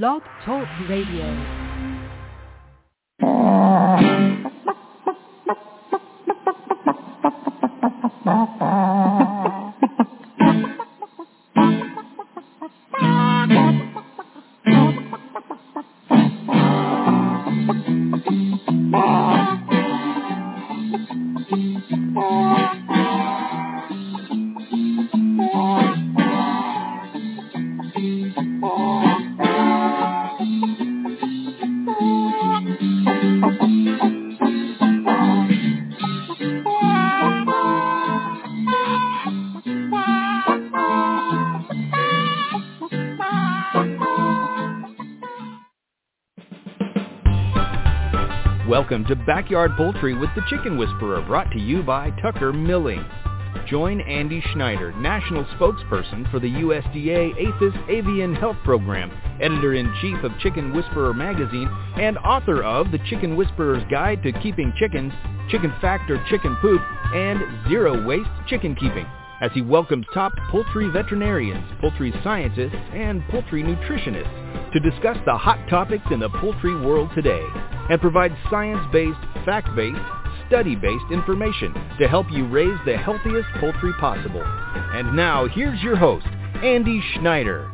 Blog Talk Radio. Welcome to Backyard Poultry with the Chicken Whisperer, brought to you by Tucker Milling. Join Andy Schneider, National Spokesperson for the USDA APHIS Avian Health Program, Editor-in-Chief of Chicken Whisperer Magazine, and author of The Chicken Whisperer's Guide to Keeping Chickens, Chicken Fact or Chicken Poop, and Zero Waste Chicken Keeping, as he welcomes top poultry veterinarians, poultry scientists, and poultry nutritionists to discuss the hot topics in the poultry world today and provide science-based, fact-based, study-based information to help you raise the healthiest poultry possible. And now, here's your host, Andy Schneider.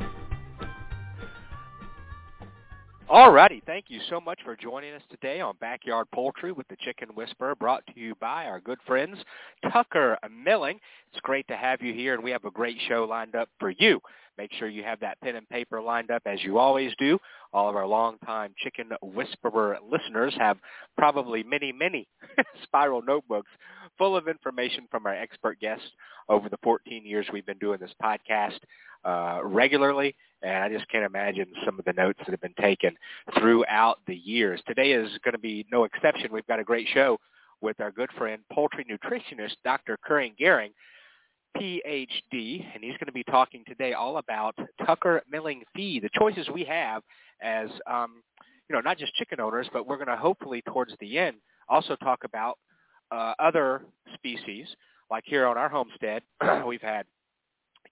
Alrighty, thank you so much for joining us today on Backyard Poultry with the Chicken Whisperer, brought to you by our good friends Tucker Milling. It's great to have you here, and we have a great show lined up for you. Make sure you have that pen and paper lined up as you always do. All of our longtime Chicken Whisperer listeners have probably many, many spiral notebooks full of information from our expert guests over the 14 years we've been doing this podcast uh, regularly. And I just can't imagine some of the notes that have been taken throughout the years. Today is going to be no exception. We've got a great show with our good friend, poultry nutritionist Dr. Curran Gehring, PhD, and he's going to be talking today all about Tucker Milling feed, the choices we have as, um, you know, not just chicken owners, but we're going to hopefully towards the end also talk about uh, other species. Like here on our homestead, we've had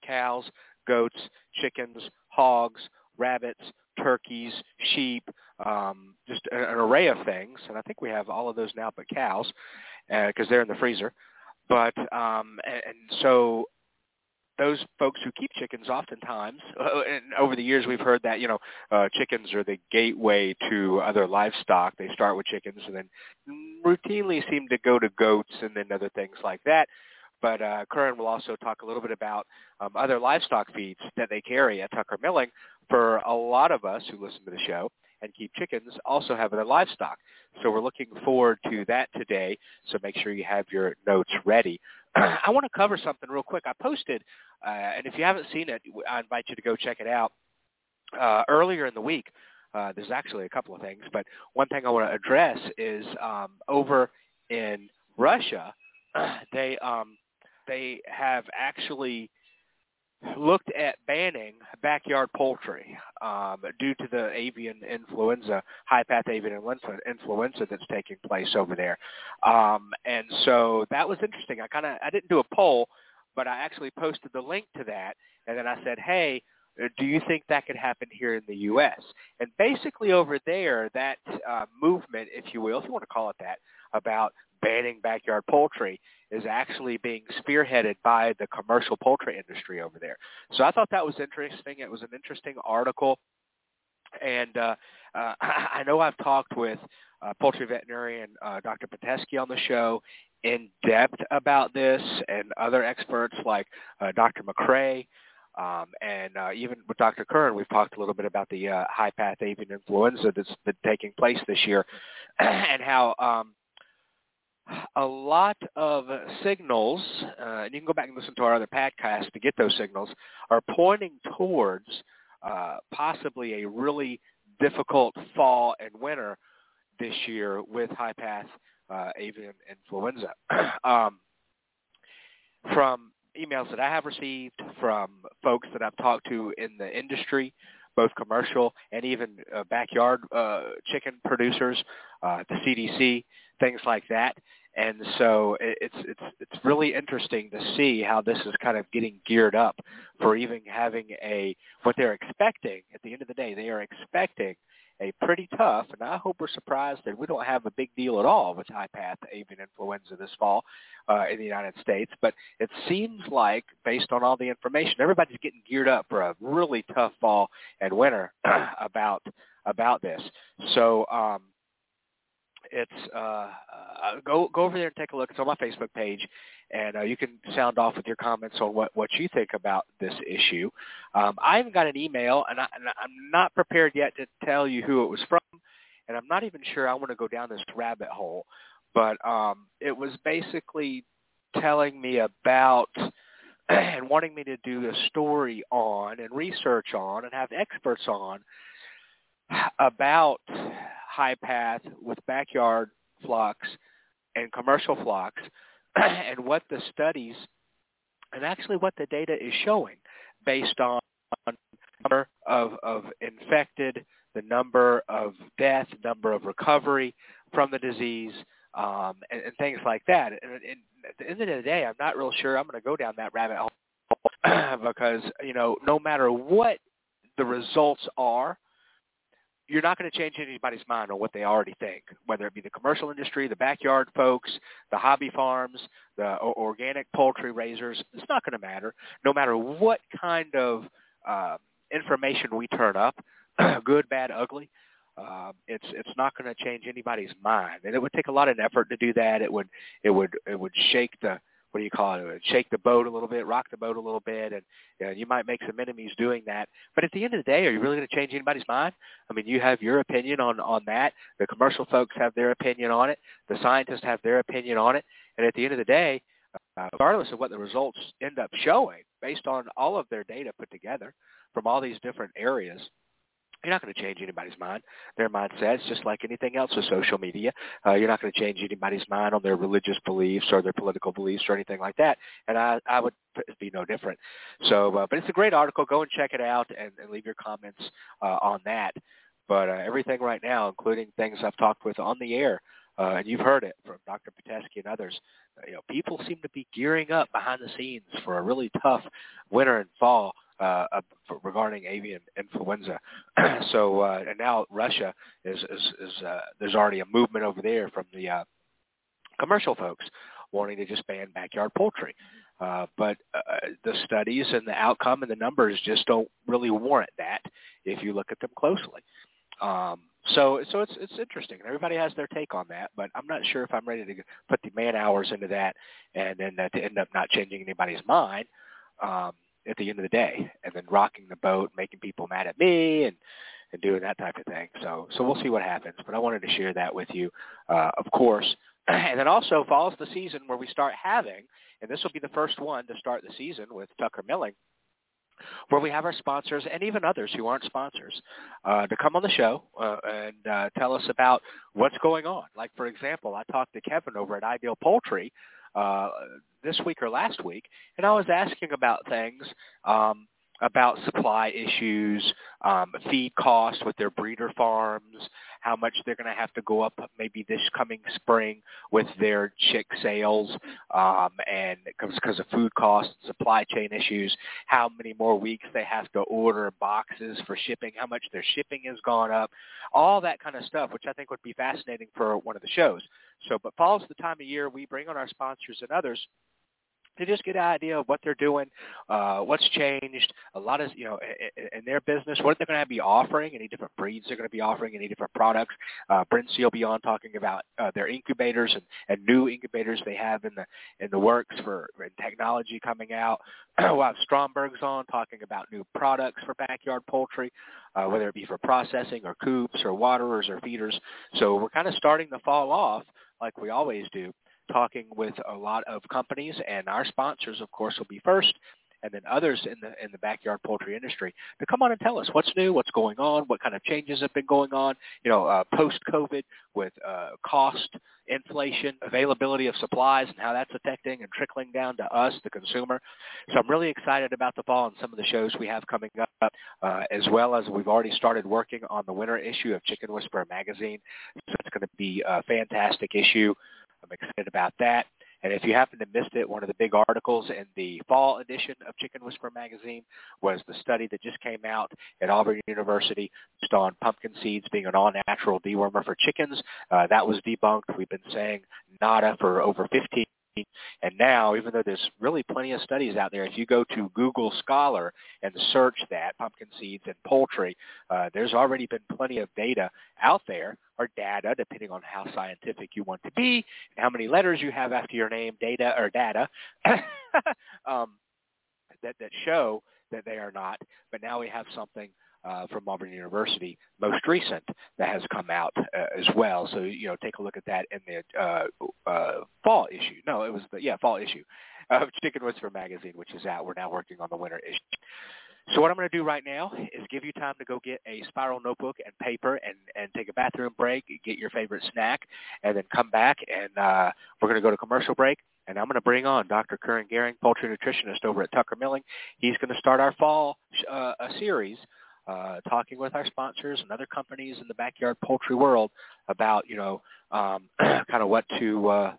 cows, goats, chickens, hogs, rabbits, turkeys, sheep, um, just an, an array of things. And I think we have all of those now but cows because uh, they're in the freezer. But um, and, and so those folks who keep chickens oftentimes uh, and over the years we've heard that you know uh, chickens are the gateway to other livestock. They start with chickens and then routinely seem to go to goats and then other things like that. But uh, Curran will also talk a little bit about um, other livestock feeds that they carry at Tucker Milling. For a lot of us who listen to the show and keep chickens also have other livestock. So we're looking forward to that today. So make sure you have your notes ready. I want to cover something real quick. I posted, uh, and if you haven't seen it, I invite you to go check it out. Uh, earlier in the week, uh, there's actually a couple of things, but one thing I want to address is um, over in Russia, they um, they have actually looked at banning backyard poultry um, due to the avian influenza, high path avian influenza that's taking place over there. Um, and so that was interesting. I kind of I didn't do a poll, but I actually posted the link to that, and then I said, hey. Do you think that could happen here in the U.S.? And basically over there, that uh, movement, if you will, if you want to call it that, about banning backyard poultry is actually being spearheaded by the commercial poultry industry over there. So I thought that was interesting. It was an interesting article. And uh, uh, I know I've talked with uh, poultry veterinarian uh, Dr. Pitesky on the show in depth about this and other experts like uh, Dr. McCrea. Um, and uh, even with Dr. Curran, we've talked a little bit about the uh, high path avian influenza that's been taking place this year and how um, a lot of signals, uh, and you can go back and listen to our other podcasts to get those signals, are pointing towards uh, possibly a really difficult fall and winter this year with high path uh, avian influenza. um, from emails that I have received from folks that I've talked to in the industry, both commercial and even uh, backyard uh, chicken producers, uh, the CDC, things like that. and so it's it's it's really interesting to see how this is kind of getting geared up for even having a what they're expecting at the end of the day. They are expecting a pretty tough, and I hope we're surprised that we don't have a big deal at all with high path avian influenza this fall uh, in the United States. But it seems like, based on all the information, everybody's getting geared up for a really tough fall and winter about about this. So um, it's uh, uh, go go over there and take a look. It's on my Facebook page, and uh, you can sound off with your comments on what what you think about this issue. Um, I haven't got an email, and, I, and I'm not prepared yet to tell you who it was from, and I'm not even sure I want to go down this rabbit hole. But um, it was basically telling me about and wanting me to do a story on and research on and have experts on about high path with backyard flocks and commercial flocks and what the studies and actually what the data is showing based on number of, of infected, the number of death, number of recovery from the disease, um, and, and things like that. And, and at the end of the day, I'm not real sure I'm going to go down that rabbit hole because you know no matter what the results are, you're not going to change anybody's mind on what they already think, whether it be the commercial industry, the backyard folks, the hobby farms, the organic poultry raisers. It's not going to matter. No matter what kind of uh, information we turn up, good, bad, ugly, uh, it's it's not going to change anybody's mind, and it would take a lot of effort to do that. It would it would it would shake the what do you call it? Shake the boat a little bit, rock the boat a little bit, and you, know, you might make some enemies doing that. But at the end of the day, are you really going to change anybody's mind? I mean, you have your opinion on on that. The commercial folks have their opinion on it. The scientists have their opinion on it. And at the end of the day, uh, regardless of what the results end up showing, based on all of their data put together from all these different areas, you're not going to change anybody's mind, their mindset. It's just like anything else with social media. Uh, you're not going to change anybody's mind on their religious beliefs or their political beliefs or anything like that. And I, I would be no different. So, uh, but it's a great article. Go and check it out and, and leave your comments uh, on that. But uh, everything right now, including things I've talked with on the air, uh, and you've heard it from Dr. Pitesky and others. You know, people seem to be gearing up behind the scenes for a really tough winter and fall uh, regarding avian influenza. so uh, and now Russia is is, is uh, there's already a movement over there from the uh, commercial folks wanting to just ban backyard poultry. Uh, but uh, the studies and the outcome and the numbers just don't really warrant that if you look at them closely. Um, so so it's it's interesting. Everybody has their take on that, but I'm not sure if I'm ready to put the man hours into that and then uh, to end up not changing anybody's mind. Um, at the end of the day, and then rocking the boat, making people mad at me, and and doing that type of thing. So so we'll see what happens. But I wanted to share that with you, uh, of course. and then also falls the season where we start having, and this will be the first one to start the season with Tucker Milling, where we have our sponsors and even others who aren't sponsors uh, to come on the show uh, and uh, tell us about what's going on. Like, for example, I talked to Kevin over at Ideal Poultry uh, this week or last week, and I was asking about things um, about supply issues, um, feed costs with their breeder farms, how much they're going to have to go up maybe this coming spring with their chick sales, um, and because of food costs, supply chain issues, how many more weeks they have to order boxes for shipping, how much their shipping has gone up, all that kind of stuff, which I think would be fascinating for one of the shows. So, but fall's the time of year we bring on our sponsors and others to just get an idea of what they're doing, uh, what's changed, a lot of, you know, in, in their business, what they're going to be offering, any different breeds they're going to be offering, any different products. Uh, Brent will be on talking about uh, their incubators and, and new incubators they have in the in the works for technology coming out. we'll have Stromberg's on talking about new products for backyard poultry, uh, whether it be for processing or coops or waterers or feeders. So we're kind of starting the fall off like we always do talking with a lot of companies, and our sponsors, of course, will be first, and then others in the in the backyard poultry industry to come on and tell us what's new, what's going on, what kind of changes have been going on, you know, uh, post COVID with uh, cost, inflation, availability of supplies, and how that's affecting and trickling down to us, the consumer. So I'm really excited about the fall and some of the shows we have coming up, uh, as well as we've already started working on the winter issue of Chicken Whisperer magazine. So it's going to be a fantastic issue. I'm excited about that. And if you happen to missed it, one of the big articles in the fall edition of Chicken Whisperer magazine was the study that just came out at Auburn University based on pumpkin seeds being an all-natural dewormer for chickens. Uh, that was debunked. We've been saying nada for over 15 and now, even though there's really plenty of studies out there, if you go to Google Scholar and search that, pumpkin seeds and poultry, uh, there's already been plenty of data out there, or data, depending on how scientific you want to be, and how many letters you have after your name, data or data, um, that, that show that they are not. But now we have something uh, from Auburn University, most recent, that has come out uh, as well. So you know, take a look at that in the uh, uh, fall issue. No, it was the yeah fall issue of Chicken Whisperer magazine, which is out. We're now working on the winter issue. So what I'm going to do right now is give you time to go get a spiral notebook and paper and, and take a bathroom break, get your favorite snack, and then come back and uh, we're going to go to commercial break. And I'm going to bring on Dr. Curran Gehring, poultry nutritionist over at Tucker Milling. He's going to start our fall uh, series uh, talking with our sponsors and other companies in the backyard poultry world about you know um, kind of what to uh,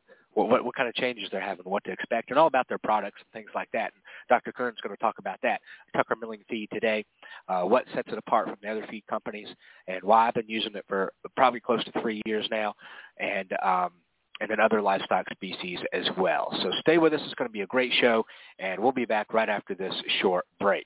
what, what kind of changes they're having, what to expect, and all about their products and things like that. And Dr. Curran's going to talk about that. Tucker Milling feed today, uh, what sets it apart from the other feed companies, and why I've been using it for probably close to three years now, and um, and then other livestock species as well. So stay with us. It's going to be a great show, and we'll be back right after this short break.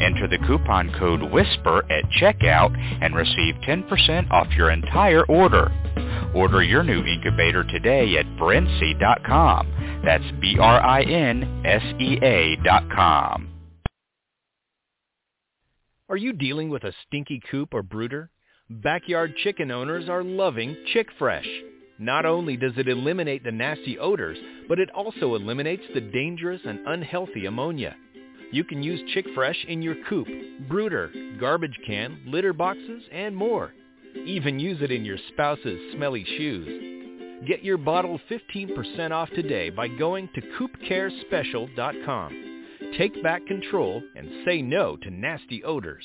Enter the coupon code WHISPER at checkout and receive 10% off your entire order. Order your new incubator today at Brinsea.com. That's B-R-I-N-S-E-A dot com. Are you dealing with a stinky coop or brooder? Backyard chicken owners are loving Chick Fresh. Not only does it eliminate the nasty odors, but it also eliminates the dangerous and unhealthy ammonia. You can use Chick Fresh in your coop, brooder, garbage can, litter boxes, and more. Even use it in your spouse's smelly shoes. Get your bottle 15% off today by going to coopcarespecial.com. Take back control and say no to nasty odors.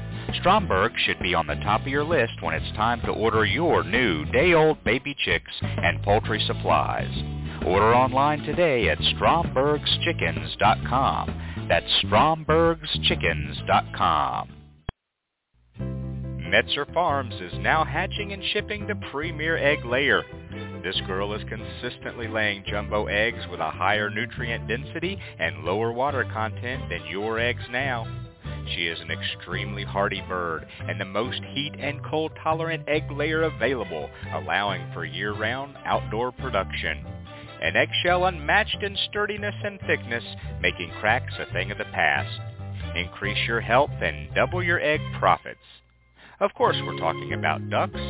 Stromberg should be on the top of your list when it's time to order your new day-old baby chicks and poultry supplies. Order online today at strombergschickens.com. That's strombergschickens.com. Metzer Farms is now hatching and shipping the premier egg layer. This girl is consistently laying jumbo eggs with a higher nutrient density and lower water content than your eggs now. She is an extremely hardy bird and the most heat and cold tolerant egg layer available, allowing for year-round outdoor production. An eggshell unmatched in sturdiness and thickness, making cracks a thing of the past. Increase your health and double your egg profits. Of course, we're talking about ducks.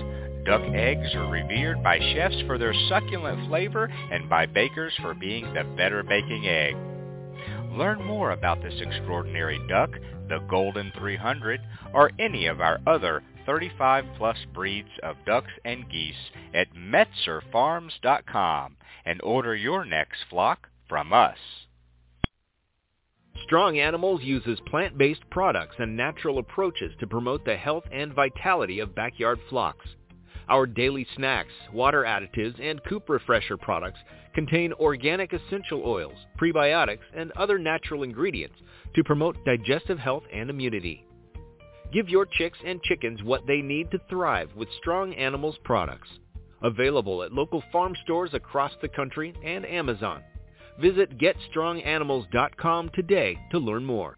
Duck eggs are revered by chefs for their succulent flavor and by bakers for being the better baking egg. Learn more about this extraordinary duck the Golden 300, or any of our other 35 plus breeds of ducks and geese at metzerfarms.com and order your next flock from us. Strong Animals uses plant-based products and natural approaches to promote the health and vitality of backyard flocks. Our daily snacks, water additives, and coop refresher products contain organic essential oils, prebiotics, and other natural ingredients to promote digestive health and immunity. Give your chicks and chickens what they need to thrive with Strong Animals products. Available at local farm stores across the country and Amazon. Visit GetStrongAnimals.com today to learn more.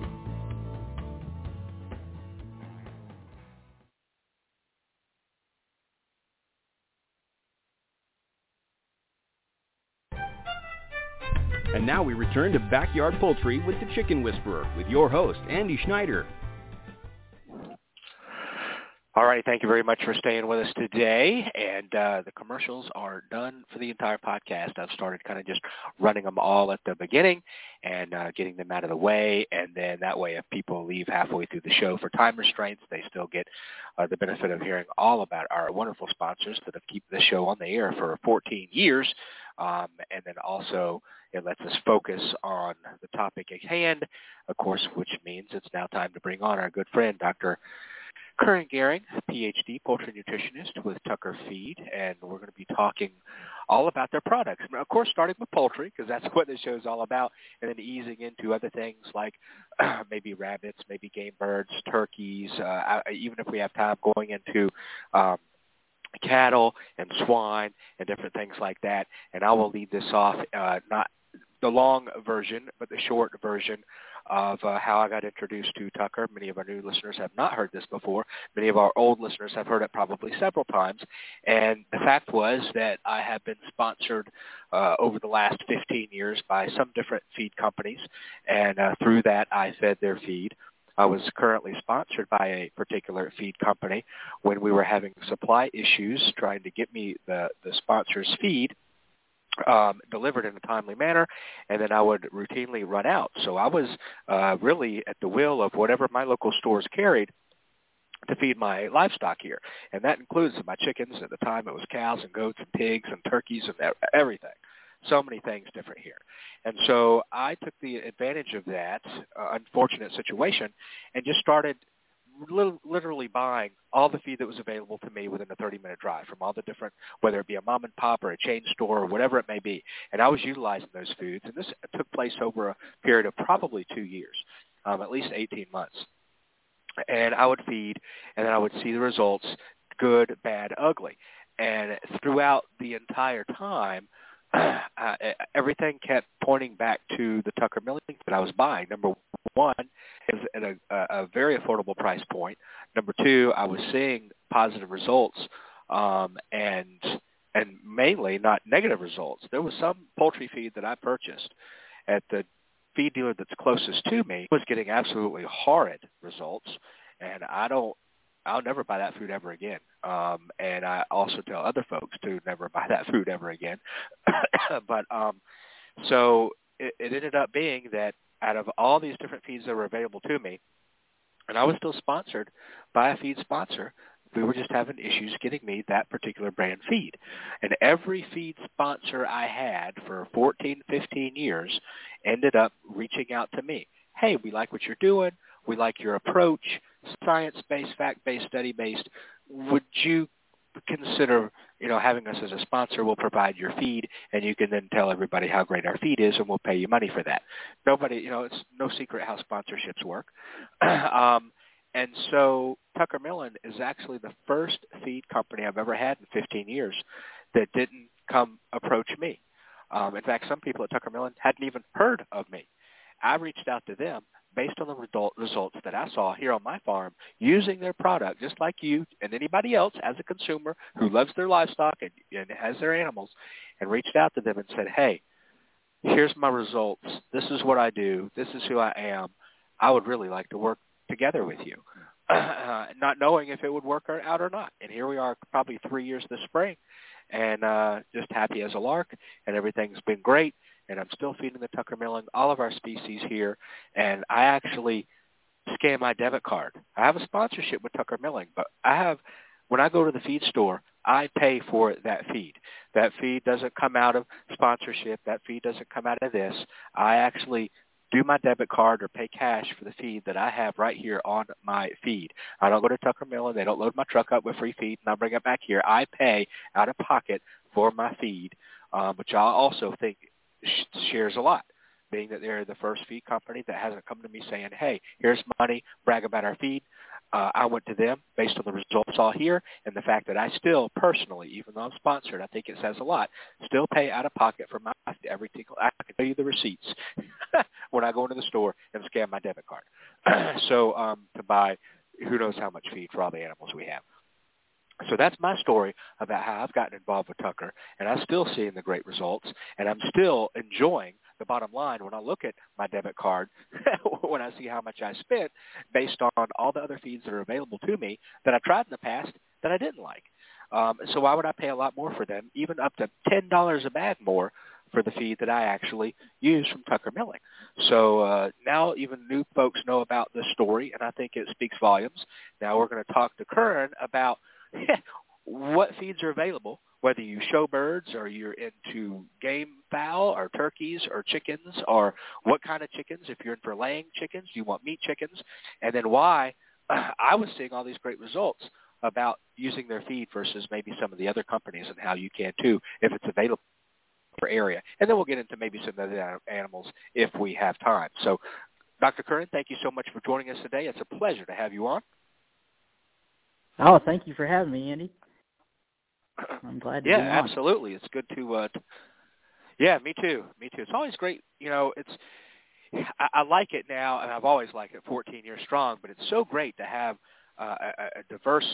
And now we return to Backyard Poultry with the Chicken Whisperer with your host, Andy Schneider. All right, thank you very much for staying with us today. And uh, the commercials are done for the entire podcast. I've started kind of just running them all at the beginning and uh, getting them out of the way. And then that way, if people leave halfway through the show for time restraints, they still get uh, the benefit of hearing all about our wonderful sponsors that have kept this show on the air for 14 years. Um, and then also it lets us focus on the topic at hand, of course, which means it's now time to bring on our good friend, Dr. Curran Gehring, PhD, poultry nutritionist with Tucker Feed, and we're going to be talking all about their products. of course, starting with poultry, because that's what this show is all about, and then easing into other things like uh, maybe rabbits, maybe game birds, turkeys, uh, even if we have time going into um, cattle and swine and different things like that. And I will lead this off, uh, not the long version, but the short version of uh, how I got introduced to Tucker. Many of our new listeners have not heard this before. Many of our old listeners have heard it probably several times. And the fact was that I have been sponsored uh, over the last 15 years by some different feed companies, and uh, through that I fed their feed. I was currently sponsored by a particular feed company when we were having supply issues trying to get me the, the sponsor's feed um, delivered in a timely manner, and then I would routinely run out. So I was uh, really at the will of whatever my local stores carried to feed my livestock here, and that includes my chickens. At the time, it was cows and goats and pigs and turkeys and everything. So many things different here. And so I took the advantage of that uh, unfortunate situation and just started literally buying all the feed that was available to me within a 30-minute drive from all the different, whether it be a mom and pop or a chain store or whatever it may be. And I was utilizing those foods, and this took place over a period of probably two years, um, at least 18 months. And I would feed, and then I would see the results, good, bad, ugly. And throughout the entire time, uh, everything kept pointing back to the Tucker Milling that I was buying. Number one is at a, a very affordable price point. Number two, I was seeing positive results, um, and and mainly not negative results. There was some poultry feed that I purchased at the feed dealer that's closest to me was getting absolutely horrid results, and I don't. I'll never buy that food ever again. Um, and I also tell other folks to never buy that food ever again. but um, so it, it ended up being that out of all these different feeds that were available to me, and I was still sponsored by a feed sponsor, we were just having issues getting me that particular brand feed. And every feed sponsor I had for 14, 15 years ended up reaching out to me. Hey, we like what you're doing. We like your approach, science-based, fact-based, study-based. Would you consider, you know, having us as a sponsor. We'll provide your feed, and you can then tell everybody how great our feed is, and we'll pay you money for that. Nobody, you know, it's no secret how sponsorships work. um, and so Tucker Milling is actually the first feed company I've ever had in 15 years that didn't come approach me. Um, in fact, some people at Tucker Milling hadn't even heard of me. I reached out to them based on the result, results that I saw here on my farm using their product, just like you and anybody else as a consumer who loves their livestock and, and has their animals, and reached out to them and said, hey, here's my results. This is what I do. This is who I am. I would really like to work together with you, uh, not knowing if it would work out or not. And here we are probably three years this spring and uh, just happy as a lark, and everything's been great and I'm still feeding the Tucker Milling, all of our species here, and I actually scan my debit card. I have a sponsorship with Tucker Milling, but I have when I go to the feed store, I pay for that feed. That feed doesn't come out of sponsorship. That feed doesn't come out of this. I actually do my debit card or pay cash for the feed that I have right here on my feed. I don't go to Tucker Milling. They don't load my truck up with free feed and I bring it back here. I pay out of pocket for my feed, um, which I also think shares a lot being that they're the first feed company that hasn't come to me saying, hey, here's money, brag about our feed. Uh, I went to them based on the results all here and the fact that I still personally, even though I'm sponsored, I think it says a lot, still pay out of pocket for my every single. I can tell you the receipts when I go into the store and scan my debit card. so um, to buy who knows how much feed for all the animals we have. So that's my story about how I've gotten involved with Tucker, and I'm still seeing the great results, and I'm still enjoying the bottom line when I look at my debit card, when I see how much I spent based on all the other feeds that are available to me that I've tried in the past that I didn't like. Um, so why would I pay a lot more for them, even up to ten dollars a bag more for the feed that I actually use from Tucker Milling? So uh, now even new folks know about this story, and I think it speaks volumes. Now we're going to talk to Curran about what feeds are available whether you show birds or you're into game fowl or turkeys or chickens or what kind of chickens, if you're in for laying chickens, you want meat chickens, and then why I was seeing all these great results about using their feed versus maybe some of the other companies and how you can too if it's available for area. And then we'll get into maybe some other animals if we have time. So Dr. Curran, thank you so much for joining us today. It's a pleasure to have you on. Oh, thank you for having me, Andy. I'm glad. To yeah, absolutely. It's good to. uh to, Yeah, me too. Me too. It's always great. You know, it's. I, I like it now, and I've always liked it. 14 years strong, but it's so great to have uh, a, a diverse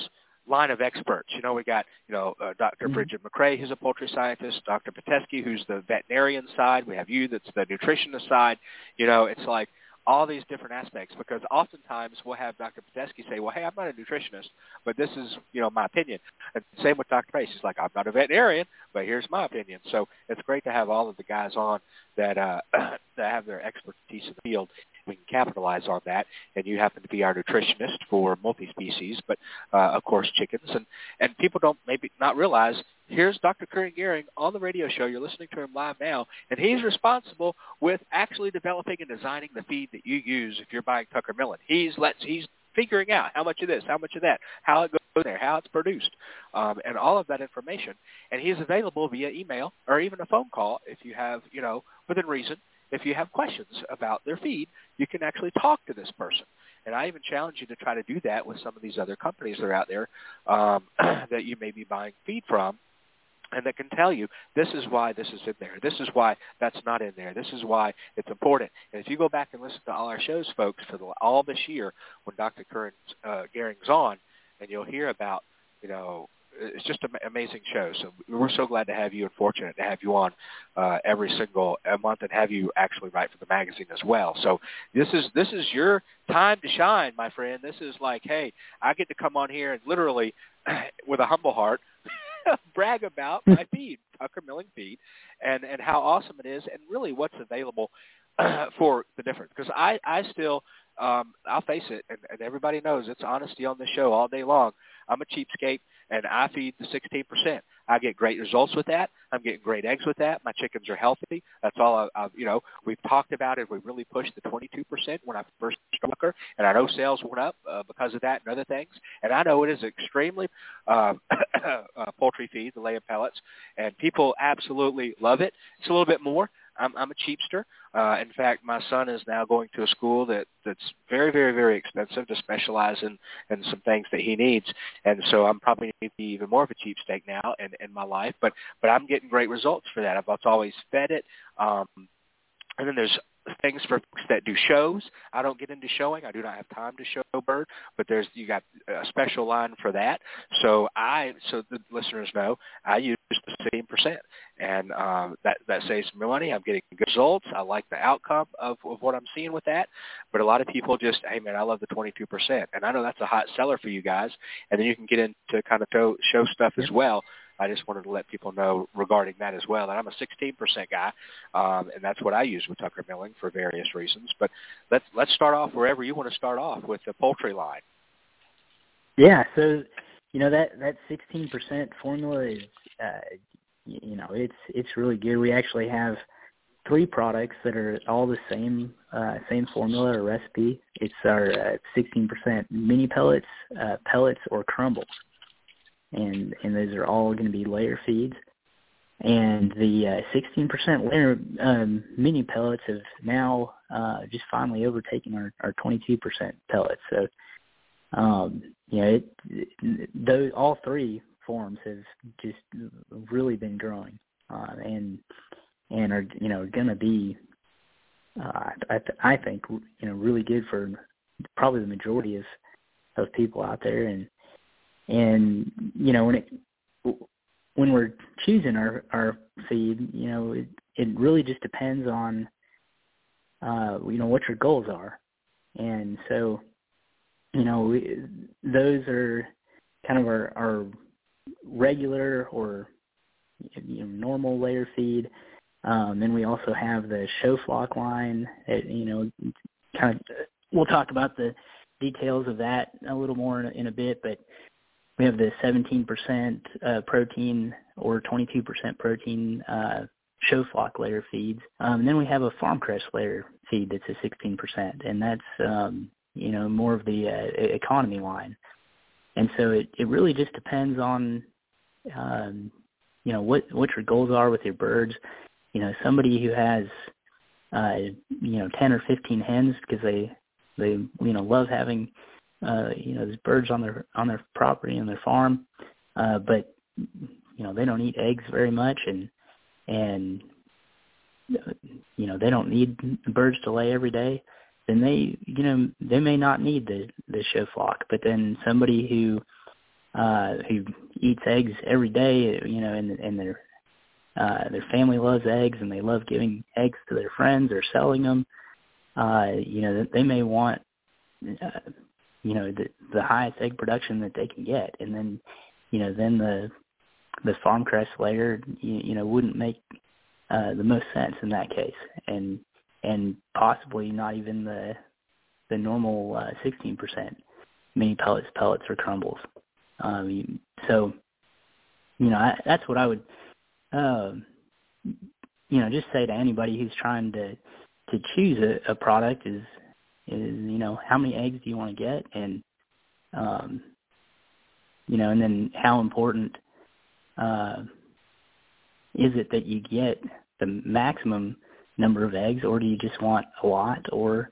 line of experts. You know, we got you know uh, Dr. Mm-hmm. Brigid McCrea, who's a poultry scientist, Dr. Pitesky, who's the veterinarian side. We have you, that's the nutritionist side. You know, it's like all these different aspects because oftentimes we'll have Dr. Pitesky say, well, hey, I'm not a nutritionist, but this is, you know, my opinion. And same with Dr. Pace. He's like, I'm not a veterinarian, but here's my opinion. So it's great to have all of the guys on that, uh, that have their expertise in the field. We can capitalize on that. And you happen to be our nutritionist for multi-species, but, uh, of course, chickens. And, and people don't maybe not realize here's Dr. Curran Gehring on the radio show. You're listening to him live now, and he's responsible with actually developing and designing the feed that you use if you're buying Tucker Milling. He's let's he's figuring out how much of this, how much of that, how it goes there, how it's produced, um, and all of that information. And he's available via email or even a phone call if you have, you know, within reason. If you have questions about their feed, you can actually talk to this person. And I even challenge you to try to do that with some of these other companies that are out there um, that you may be buying feed from and that can tell you this is why this is in there. This is why that's not in there. This is why it's important. And if you go back and listen to all our shows, folks, for the, all this year when Dr. Curran uh, Gehring's on, and you'll hear about, you know, it's just an amazing show. So we're so glad to have you and fortunate to have you on uh, every single month and have you actually write for the magazine as well. So this is this is your time to shine, my friend. This is like, hey, I get to come on here and literally, with a humble heart, brag about my feed, Tucker Milling feed, and and how awesome it is, and really what's available for the difference. Because I I still um, I'll face it, and, and everybody knows it's honesty on the show all day long. I'm a cheapskate, and I feed the 16%. I get great results with that. I'm getting great eggs with that. My chickens are healthy. That's all I, I've, you know, we've talked about it. We really pushed the 22% when I first started, and I know sales went up uh, because of that and other things. And I know it is extremely uh, uh, poultry feed, the laying pellets, and people absolutely love it. It's a little bit more. I'm, I'm a cheapster. Uh, in fact, my son is now going to a school that that's very, very, very expensive to specialize in in some things that he needs, and so I'm probably need to be even more of a cheapsteak now in in my life. But but I'm getting great results for that. I've always fed it. Um, and then there's things for folks that do shows. I don't get into showing. I do not have time to show bird, but there's you got a special line for that. So I so the listeners know I use the same percent, and um, that that saves me money. I'm getting good results. I like the outcome of, of what I'm seeing with that. But a lot of people just, hey man, I love the 22%, and I know that's a hot seller for you guys. And then you can get into kind of show stuff as well I just wanted to let people know regarding that as well. And I'm a 16% guy, um, and that's what I use with Tucker Milling for various reasons. But let's let's start off wherever you want to start off with the poultry line. Yeah, so you know that that 16% formula is, uh, you know, it's it's really good. We actually have three products that are all the same uh, same formula or recipe. It's our uh, 16% mini pellets, uh, pellets, or crumbles, and and those are all going to be layer feeds. And the uh, 16% layer um, mini pellets have now uh, just finally overtaken our, our 22% pellets. So, um, you know, it, those all three forms have just really been growing, uh, and and are you know going to be, uh, I th- I think you know really good for probably the majority of of people out there, and and you know when it when we're choosing our our feed, you know it it really just depends on uh you know what your goals are, and so you know we, those are kind of our our regular or you know, normal layer feed. Um, then we also have the show flock line. You know, kind of we'll talk about the details of that a little more in, in a bit, but we have the 17% uh, protein or 22% protein uh, show flock layer feeds. Um, and then we have a farm crest layer feed that's a 16%, and that's um, you know more of the uh, economy line. And so it, it really just depends on um, you know what what your goals are with your birds. You know, somebody who has uh, you know ten or fifteen hens because they they you know love having uh, you know these birds on their on their property and their farm, uh, but you know they don't eat eggs very much and and you know they don't need birds to lay every day then they you know they may not need the the show flock but then somebody who uh who eats eggs every day you know and and their uh their family loves eggs and they love giving eggs to their friends or selling them uh you know they may want uh, you know the the highest egg production that they can get and then you know then the the farm crest layer you, you know wouldn't make uh the most sense in that case and and possibly not even the the normal uh, 16% mini pellets, pellets or crumbles. Um, so, you know, I, that's what I would, uh, you know, just say to anybody who's trying to to choose a, a product is is you know how many eggs do you want to get and um, you know, and then how important uh, is it that you get the maximum number of eggs, or do you just want a lot, or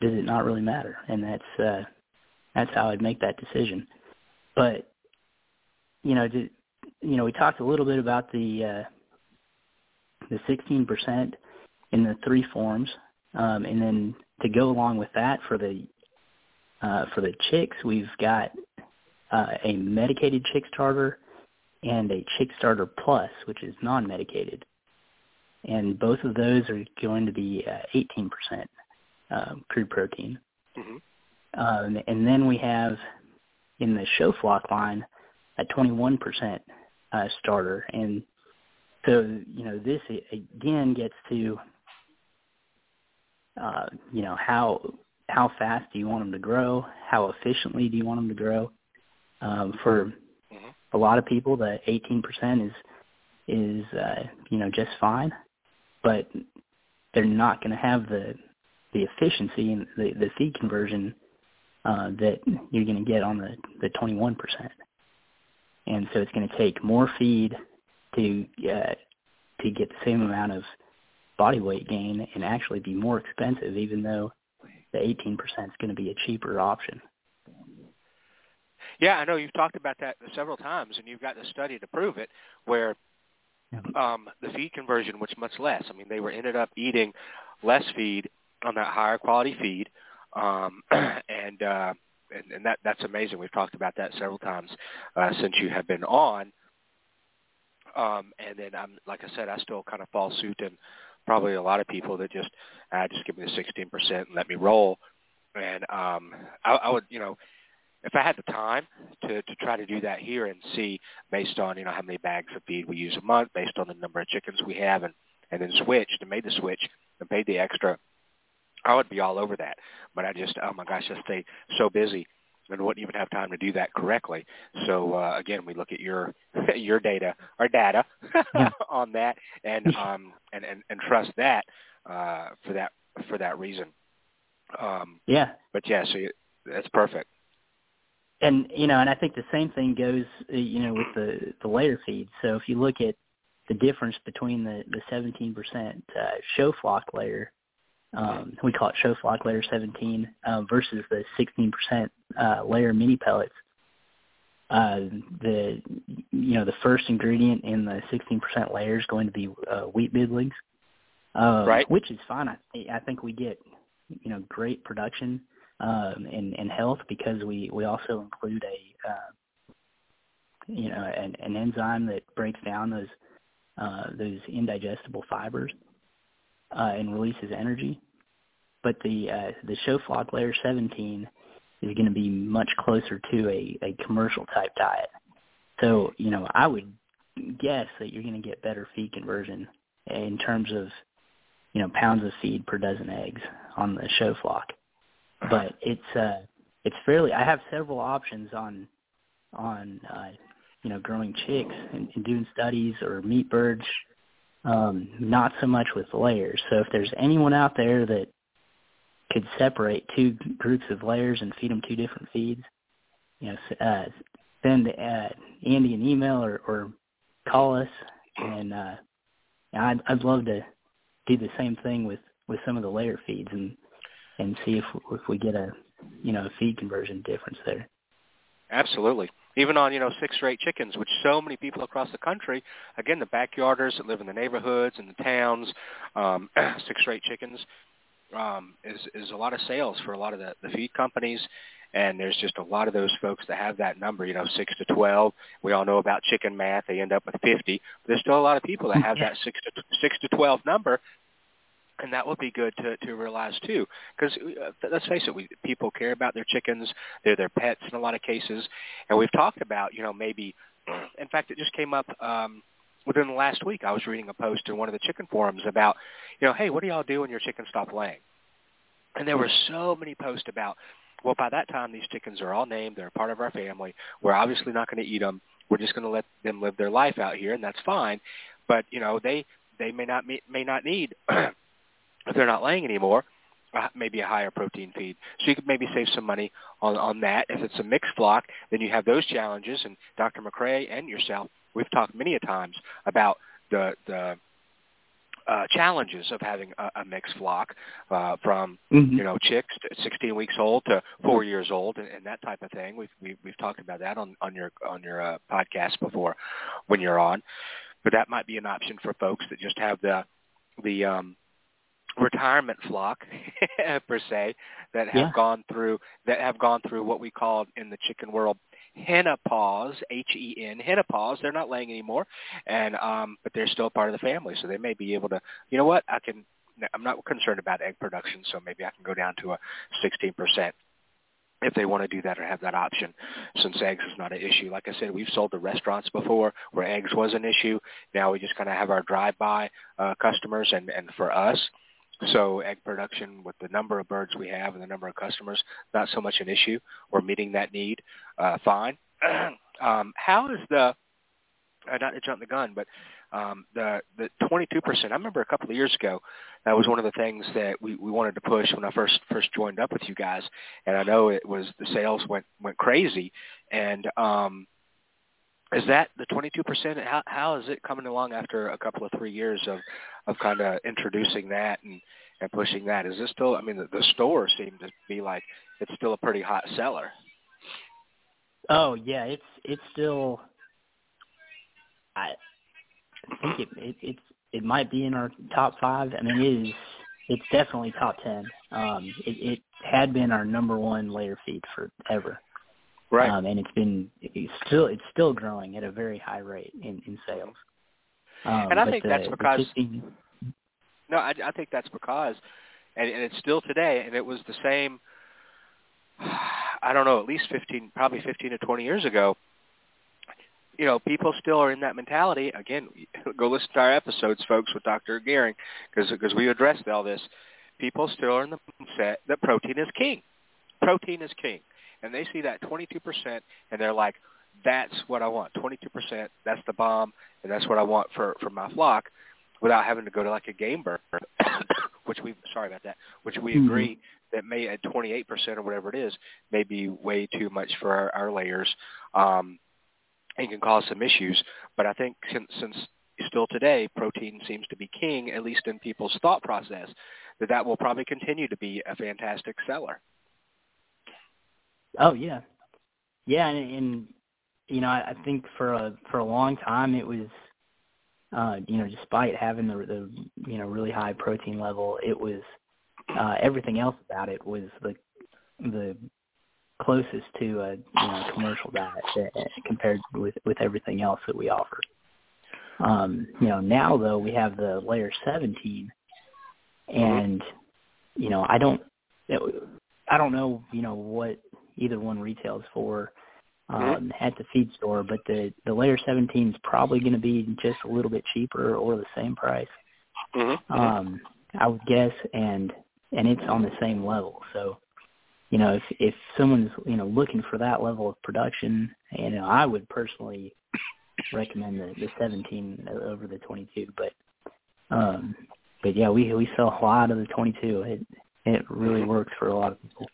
does it not really matter? And that's uh, that's how I'd make that decision. But you know, to, you know, we talked a little bit about the uh, the 16% in the three forms, um, and then to go along with that for the uh, for the chicks, we've got uh, a medicated chick starter and a chick starter plus, which is non-medicated and both of those are going to be uh, 18% um, crude protein. Mm-hmm. Um, and then we have in the show flock line a 21% uh, starter, and so you know this again gets to uh, you know how how fast do you want them to grow? How efficiently do you want them to grow? Um, for mm-hmm. a lot of people, the 18% is is uh, you know just fine but they're not going to have the the efficiency and the, the feed conversion uh, that you're going to get on the, the 21%. And so it's going to take more feed to uh, to get the same amount of body weight gain and actually be more expensive, even though the 18% is going to be a cheaper option. Yeah, I know you've talked about that several times, and you've got the study to prove it, where um, the feed conversion was much less. I mean, they were ended up eating less feed on that higher quality feed, um, and, uh, and and that that's amazing. We've talked about that several times uh, since you have been on. Um, and then, I'm like I said, I still kind of fall suit and probably a lot of people that just uh, just give me the 16% and let me roll. And um, I, I would, you know, if I had the time to, to try to do that here and see based on, you know, how many bags of feed we use a month, based on the number of chickens we have and, and then switched and made the switch and paid the extra, I would be all over that. But I just, oh my gosh, I stay so busy and wouldn't even have time to do that correctly. So uh, again, we look at your your data, our data on that, and um, and, and and trust that uh, for that for that reason. Um, Yeah, but yeah, so you, that's perfect. and you know, and I think the same thing goes, uh, you know, with the the layer feed. So if you look at the difference between the the 17% uh, show flock layer, um, we call it show flock layer 17, um, versus the 16% uh, layer mini pellets. Uh, the you know the first ingredient in the 16% layer is going to be uh, wheat middlings, uh, Right. Which is fine. I, I think we get you know great production um, and, and health because we, we also include a uh, you know an, an enzyme that breaks down those uh, those indigestible fibers uh, and releases energy. But the uh, the show flock layer 17 is going to be much closer to a, a commercial type diet. So you know I would guess that you're going to get better feed conversion in terms of you know pounds of feed per dozen eggs on the show flock but it's uh it's fairly I have several options on on uh you know growing chicks and, and doing studies or meat birds um not so much with layers so if there's anyone out there that could separate two groups of layers and feed them two different feeds you know uh send uh Andy an email or or call us and uh I'd I'd love to do the same thing with with some of the layer feeds and and see if if we get a you know a feed conversion difference there. Absolutely. Even on, you know, six or eight chickens, which so many people across the country, again, the backyarders that live in the neighborhoods and the towns, um, six or eight chickens um, is is a lot of sales for a lot of the, the feed companies. And there's just a lot of those folks that have that number, you know, six to twelve. We all know about chicken math; they end up with fifty. But there's still a lot of people that have Yeah. that six to six to twelve number, and that would be good to to realize too. Because uh, let's face it, we people care about their chickens; they're their pets in a lot of cases. And we've talked about, you know, maybe. In fact, it just came up um, within the last week. I was reading a post in one of the chicken forums about, you know, hey, what do y'all do when your chickens stop laying? And there were so many posts about, well, by that time these chickens are all named. They're a part of our family. We're obviously not going to eat them. We're just going to let them live their life out here, and that's fine. But you know, they they may not may not need if they're not laying anymore, uh, maybe a higher protein feed. So you could maybe save some money on on that. If it's a mixed flock, then you have those challenges. And Dr. McCrea and yourself, we've talked many a times about the the uh, challenges of having a, a mixed flock uh, from Mm-hmm. you know chicks to 16 weeks old to four years old and, and that type of thing. We've we've, we've talked about that on on your on your uh, podcast before when you're on, but that might be an option for folks that just have the the um, retirement flock per se that have Yeah. gone through that have gone through what we call in the chicken world henopause, H-E-N, henopause. They're not laying anymore, and um, but they're still part of the family, so they may be able to. You know what? I can. I'm not concerned about egg production, so maybe I can go down to a 16% if they want to do that or have that option, since eggs is not an issue. Like I said, we've sold to restaurants before where eggs was an issue. Now we just kind of have our drive-by uh, customers, and and for us, so egg production with the number of birds we have and the number of customers, not so much an issue. We're meeting that need uh, fine. um, how is the uh, not to jump the gun, but um, the the 22%. I remember a couple of years ago that was one of the things that we, we wanted to push when I first first joined up with you guys, and I know it was the sales went went crazy. And um, is that the 22%? How how is it coming along after a couple of three years of of kind of introducing that and and pushing that? Is this still? I mean, the, the store seemed to be like it's still a pretty hot seller. Oh yeah, it's it's still. I think it, it it's it might be in our top five. I mean, it is. It's definitely top ten. Um, it, it had been our number one layer feed forever. Right. Um, and it's been it's still it's still growing at a very high rate in, in sales. Um, And I think the- that's because- 16 No, I, I think that's because, and, and it's still today, and it was the same. I don't know, at least fifteen, probably fifteen to twenty years ago. You know, people still are in that mentality. Again, go listen to our episodes, folks, with Dr. Gehring, because because we addressed all this. People still are in the mindset that protein is king. Protein is king, and they see that 22%, and they're like, "That's what I want. 22%. That's the bomb, and that's what I want for for my flock," without having to go to like a game bird, which we sorry about that, which we Mhm. agree that may at 28% or whatever it is may be way too much for our, our layers um, and can cause some issues. But I think since, since still today protein seems to be king, at least in people's thought process, that that will probably continue to be a fantastic seller. Oh yeah, yeah, and, and you know I, I think for a for a long time it was, uh, you know, despite having the the you know really high protein level, it was uh, everything else about it was the the closest to a you know commercial diet uh, compared with with everything else that we offer. Um, you know, now though we have the layer 17, and you know I don't I don't know you know what either one retails for um, at the feed store, but the the layer 17 is probably going to be just a little bit cheaper or the same price. Mm-hmm. Um, I would guess, and and it's on the same level. So, you know, if if someone's you know looking for that level of production, you know, I would personally recommend the the 17 over the 22. But um, but yeah, we we sell a lot of the 22. It it really works for a lot of people.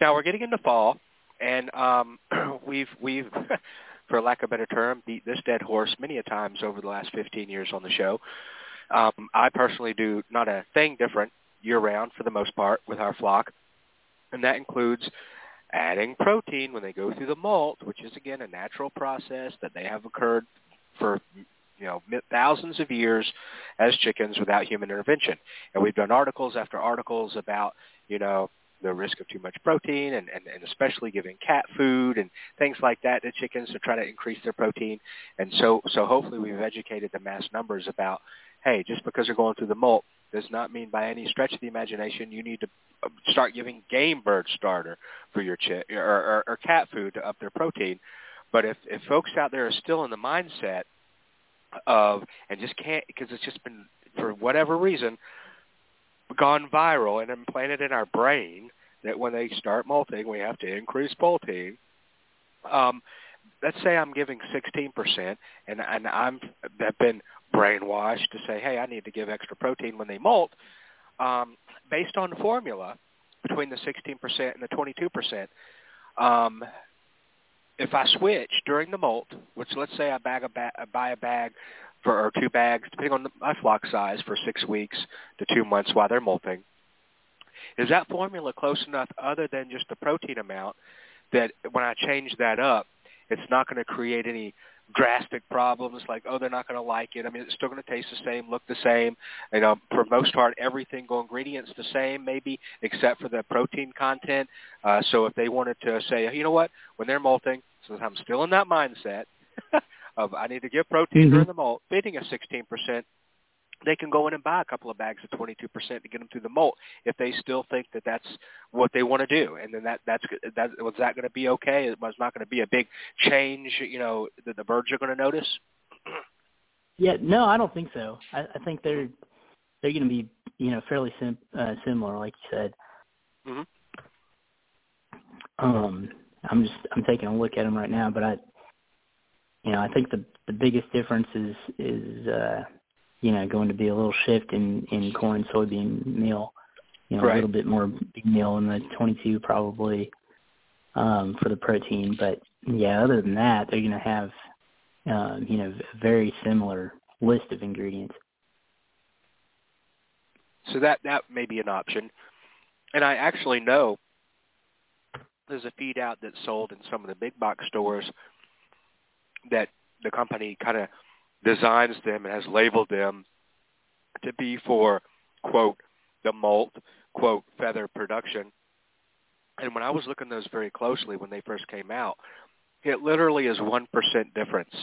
Now we're getting into fall, and um, we've we've, for lack of a better term, beat this dead horse many a times over the last 15 years on the show. Um, I personally do not a thing different year round for the most part with our flock, and that includes adding protein when they go through the molt, which is again a natural process that they have occurred for you know thousands of years as chickens without human intervention. And we've done articles after articles about you know the risk of too much protein and, and, and especially giving cat food and things like that to chickens to try to increase their protein. And so so hopefully we've educated the mass numbers about hey, just because they're going through the molt does not mean by any stretch of the imagination you need to uh, start giving game bird starter for your chick or, or, or cat food to up their protein. But if, if folks out there are still in the mindset of and just can't because it's just been for whatever reason gone viral and implanted in our brain that when they start molting we have to increase protein. Um, let's say I'm giving 16% and and I'm have been brainwashed to say, hey, I need to give extra protein when they molt. Um, based on the formula between the 16% and the 22%, um, if I switch during the molt, which let's say I bag a ba- buy a bag for or two bags, depending on the, my flock size, for six weeks to two months while they're molting, is that formula close enough, other than just the protein amount, that when I change that up, it's not going to create any drastic problems like oh they're not going to like it. I mean it's still going to taste the same look the same. You know for most part every single ingredient's the same maybe except for the protein content. Uh so if they wanted to say you know what when they're molting since i'm still in that mindset of i need to give protein Mhm. during the molt feeding a 16% they can go in and buy a couple of bags of 22% to get them through the molt if they still think that that's what they want to do. And then that that's that was that going to be okay? It was not going to be a big change, you know, that the birds are going to notice. Yeah, no, I don't think so. I, I think they're they're going to be you know fairly sim- uh, similar, like you said. hmm Um, I'm just I'm taking a look at them right now, but I, you know, I think the the biggest difference is is uh, you know going to be a little shift in in corn soybean meal. You know, Right. a little bit more big meal in the 22 probably um, for the protein, but yeah, other than that, they're going to have um, you know a very similar list of ingredients. So that that may be an option. And I actually know there's a feed out that's sold in some of the big box stores that the company kind of designs them and has labeled them to be for quote the molt quote feather production. And when I was looking those very closely when they first came out, it literally is one percent difference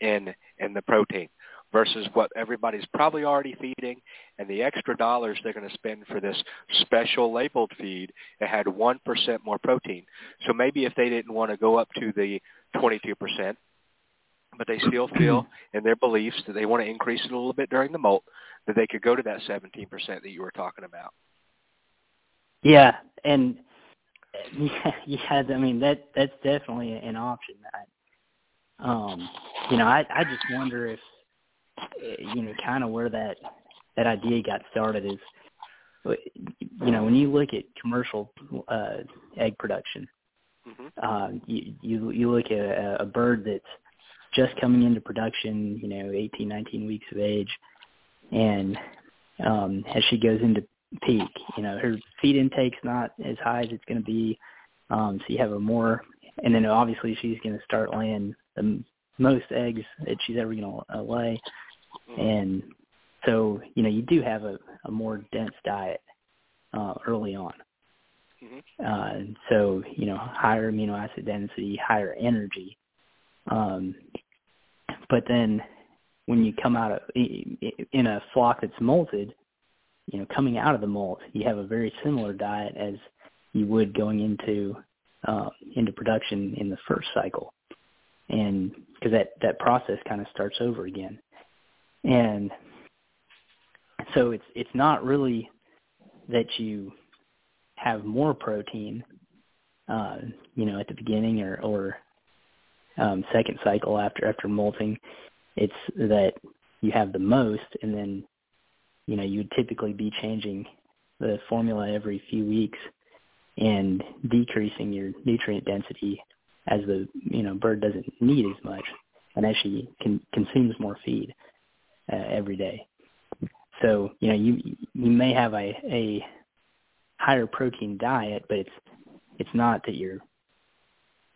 in in the protein versus what everybody's probably already feeding and the extra dollars they're going to spend for this special labeled feed that had 1% more protein. So maybe if they didn't want to go up to the 22%, but they still feel in their beliefs that they want to increase it a little bit during the molt, that they could go to that 17% that you were talking about. Yeah, and yeah, yeah, I mean that that's definitely an option. I, um, you know, I I just wonder if you know kind of where that that idea got started is you know when you look at commercial uh egg production mm-hmm. uh you you you look at a, a bird that's just coming into production you know 18 19 weeks of age and um as she goes into peak you know her feed intake's not as high as it's going to be um so you have a more and then obviously she's going to start laying the most eggs that she's ever going to lay mm-hmm. and so you know you do have a, a more dense diet uh, early on. Mm-hmm. Uh, so you know higher amino acid density, higher energy. Um, but then when you come out of in a flock that's molted, you know coming out of the molt, you have a very similar diet as you would going into uh, into production in the first cycle, and because that that process kind of starts over again, and so it's it's not really that you have more protein, uh, you know, at the beginning or or um, second cycle after after molting. It's that you have the most, and then you know you would typically be changing the formula every few weeks and decreasing your nutrient density as the you know bird doesn't need as much and she con- consumes more feed uh, every day. So you know you you may have a a higher protein diet, but it's it's not that you're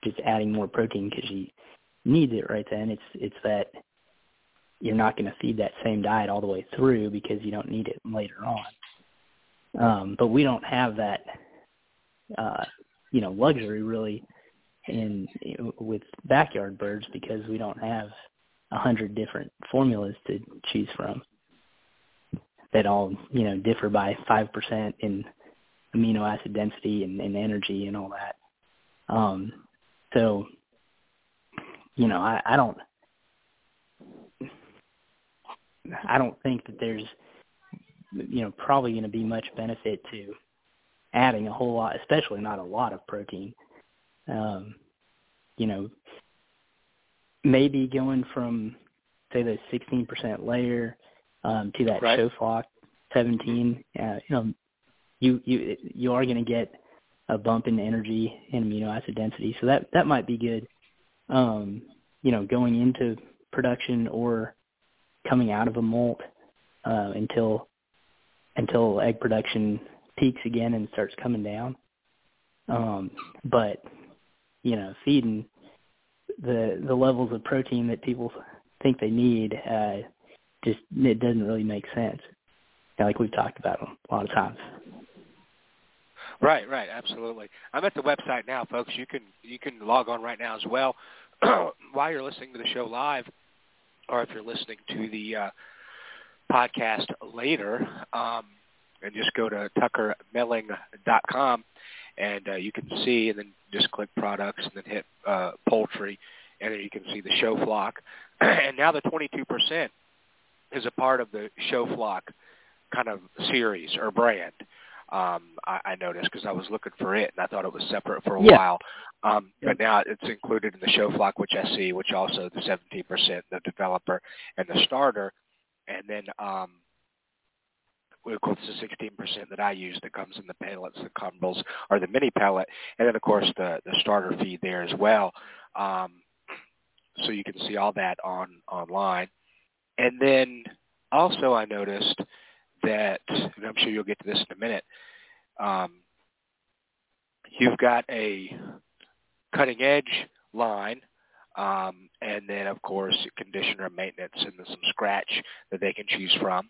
just adding more protein because you need it right then. It's it's that you're not going to feed that same diet all the way through because you don't need it later on. Um, but we don't have that, uh, you know, luxury really in with backyard birds because we don't have a hundred different formulas to choose from that all you know differ by five percent in amino acid density and, and energy and all that. Um, so, you know, I, I don't, I don't think that there's, you know, probably going to be much benefit to adding a whole lot, especially not a lot of protein. Um, you know, maybe going from say the 16% layer um, to that right. show flock 17. Uh, you know, you you you are going to get a bump in energy and amino acid density, so that that might be good. Um, you know, going into production or coming out of a molt uh, until until egg production peaks again and starts coming down. Um, but you know, feeding the the levels of protein that people think they need uh, just it doesn't really make sense like we've talked about a lot of times. Right, right, absolutely. I'm at the website now, folks. You can you can log on right now as well while you're listening to the show live, or if you're listening to the uh, podcast later, um, and just go to tuckermilling.com, and uh, you can see, and then just click products, and then hit uh, poultry, and then you can see the show flock. and now the 22% is a part of the show flock kind of series or brand. Um, I, I noticed because I was looking for it and I thought it was separate for a yeah. while. Um, but now it's included in the show flock, which I see, which also the 17%, the developer and the starter. And then, um, of course, the 16% that I use that comes in the pellets, the crumbles, or the mini pellet, and then of course the the starter feed there as well. Um, so you can see all that on online. And then also I noticed that, and I'm sure you'll get to this in a minute, um, you've got a cutting edge line, um, and then of course conditioner maintenance and then some scratch that they can choose from.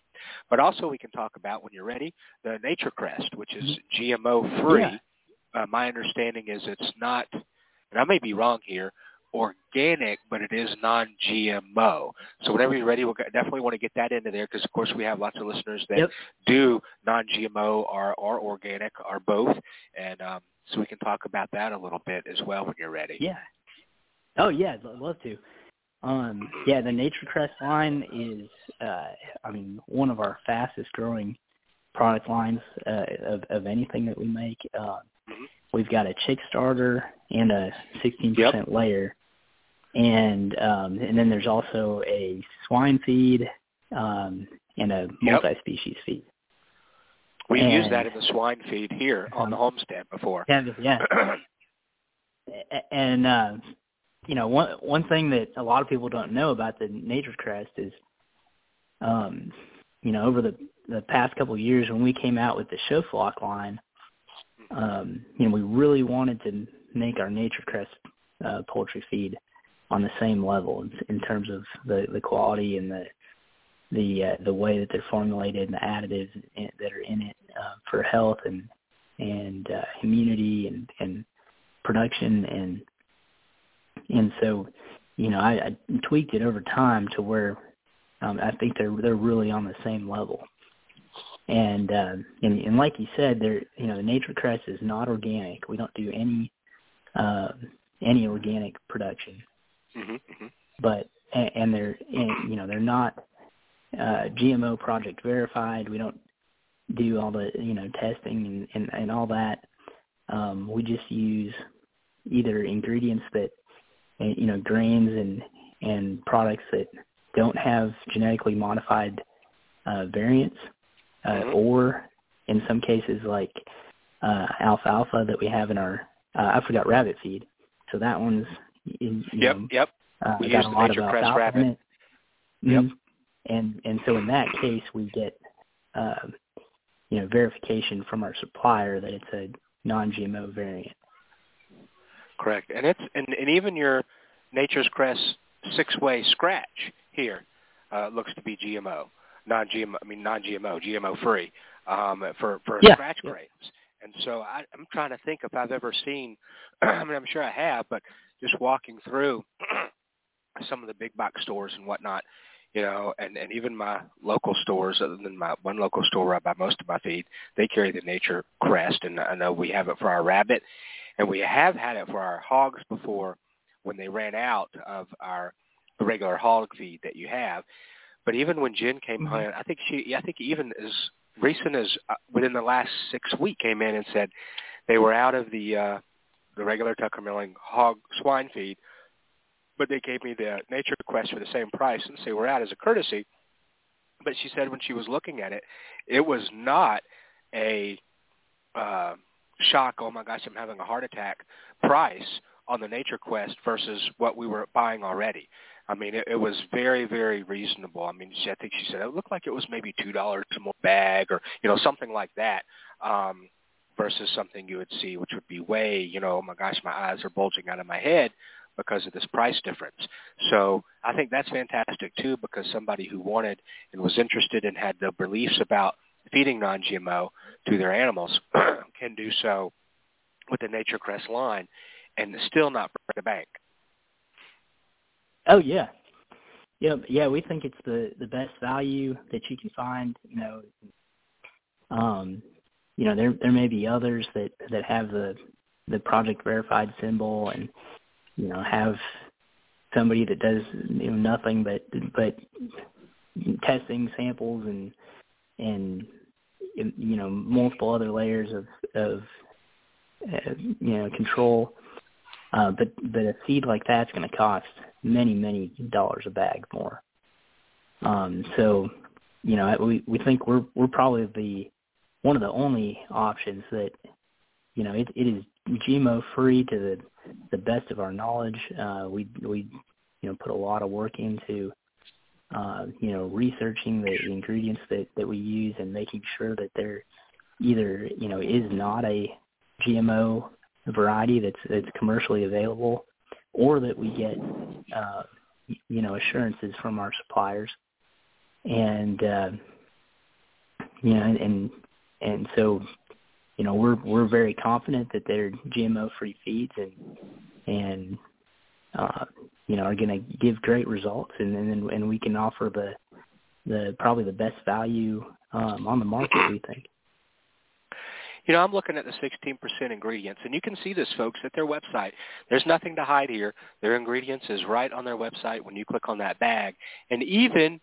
But also we can talk about when you're ready the Nature Crest, which is mm-hmm. GMO free. Yeah. Uh, my understanding is it's not, and I may be wrong here, organic, but it is non-GMO. So whenever you're ready, we'll definitely want to get that into there because, of course, we have lots of listeners that yep. do non-GMO or, or organic or both, and um, so we can talk about that a little bit as well when you're ready. Yeah. Oh yeah, I'd love to. Um, yeah, the Nature Crest line is, uh, I mean, one of our fastest growing product lines uh, of, of anything that we make. Uh, we've got a chick starter and a 16% Yep. layer, and um, and then there's also a swine feed um, and a Yep. multi-species feed. We And- used that in the swine feed here on the Um, homestead before. Yeah, yeah. And uh, you know one one thing that a lot of people don't know about the Nature's Crest is, um, you know, over the the past couple of years when we came out with the show flock line, um, you know, we really wanted to make our Nature's Crest uh, poultry feed on the same level in, in terms of the the quality and the the uh, the way that they're formulated and the additives in, that are in it uh, for health and and uh, immunity and and production and and so you know I, I tweaked it over time to where um, I think they're they're really on the same level. And uh, and and like you said they're you know the nature crest is not organic. We don't do any uh, any organic production hmm hmm but and, and they're and, you know they're not uh, GMO project verified. We don't do all the you know testing and and, and all that. Um, we just use either ingredients that you know grains and and products that don't have genetically modified uh, variants, uh, Mhm. or in some cases like uh, alfalfa that we have in our uh, I forgot rabbit feed. So that one's you Yep, know, yep. uh, We got use a the lot Crest rabbit. Yep. Mhm. And and so in that case, we get uh, you know verification from our supplier that it's a non-GMO variant. Correct. And it's and, and even your Nature's Crest six-way scratch here uh, looks to be GMO, non-GMO. I mean non-GMO, GMO-free um, for for Yeah, scratch yeah. grapes. And so I, I'm trying to think if I've ever seen. I mean, I'm sure I have, but just walking through some of the big box stores and whatnot, you know, and and even my local stores, other than my one local store where I buy most of my feed, they carry the Nature Crest, and I know we have it for our rabbit, and we have had it for our hogs before when they ran out of our regular hog feed that you have. But even when Jen came Mhm. home, I think she, I think even as recent as uh, within the last six week came in and said they were out of the uh, the regular Tucker Milling hog swine feed, but they gave me the Nature Crest for the same price and say we're out as a courtesy. But she said when she was looking at it, it was not a uh, shock. Oh my gosh, I'm having a heart attack. Price on the Nature Crest versus what we were buying already. I mean, it, it was very, very reasonable. I mean, she, I think she said it looked like it was maybe two dollars more bag, or you know, something like that, um, versus something you would see, which would be way, you know, oh my gosh, my eyes are bulging out of my head because of this price difference. So I think that's fantastic too, because somebody who wanted and was interested and had the beliefs about feeding non-GMO to their animals can do so with the Nature Crest line and still not break the bank. Oh yeah, yeah, yeah. We think it's the the best value that you can find. You know, um, you know there there may be others that that have the the project verified symbol and you know have somebody that does you know nothing but but testing samples and and you know multiple other layers of of uh, you know control uh, but but a seed like that's going to cost many many dollars a bag more. Um, so you know we we think we're we're probably the one of the only options that you know it, it is GMO free to the the best of our knowledge. Uh, we we you know put a lot of work into uh, you know researching the ingredients that that we use and making sure that they're either you know is not a GMO variety that's that's commercially available, or that we get uh, you know assurances from our suppliers, and uh, you know and and so you know we're we're very confident that they're GMO free feeds and and uh, you know are going to give great results, and and and we can offer the the probably the best value um, on the market we think. You know, I'm looking at the 16% ingredients, and you can see this, folks, at their website. There's nothing to hide here. Their ingredients is right on their website when you click on that bag. And even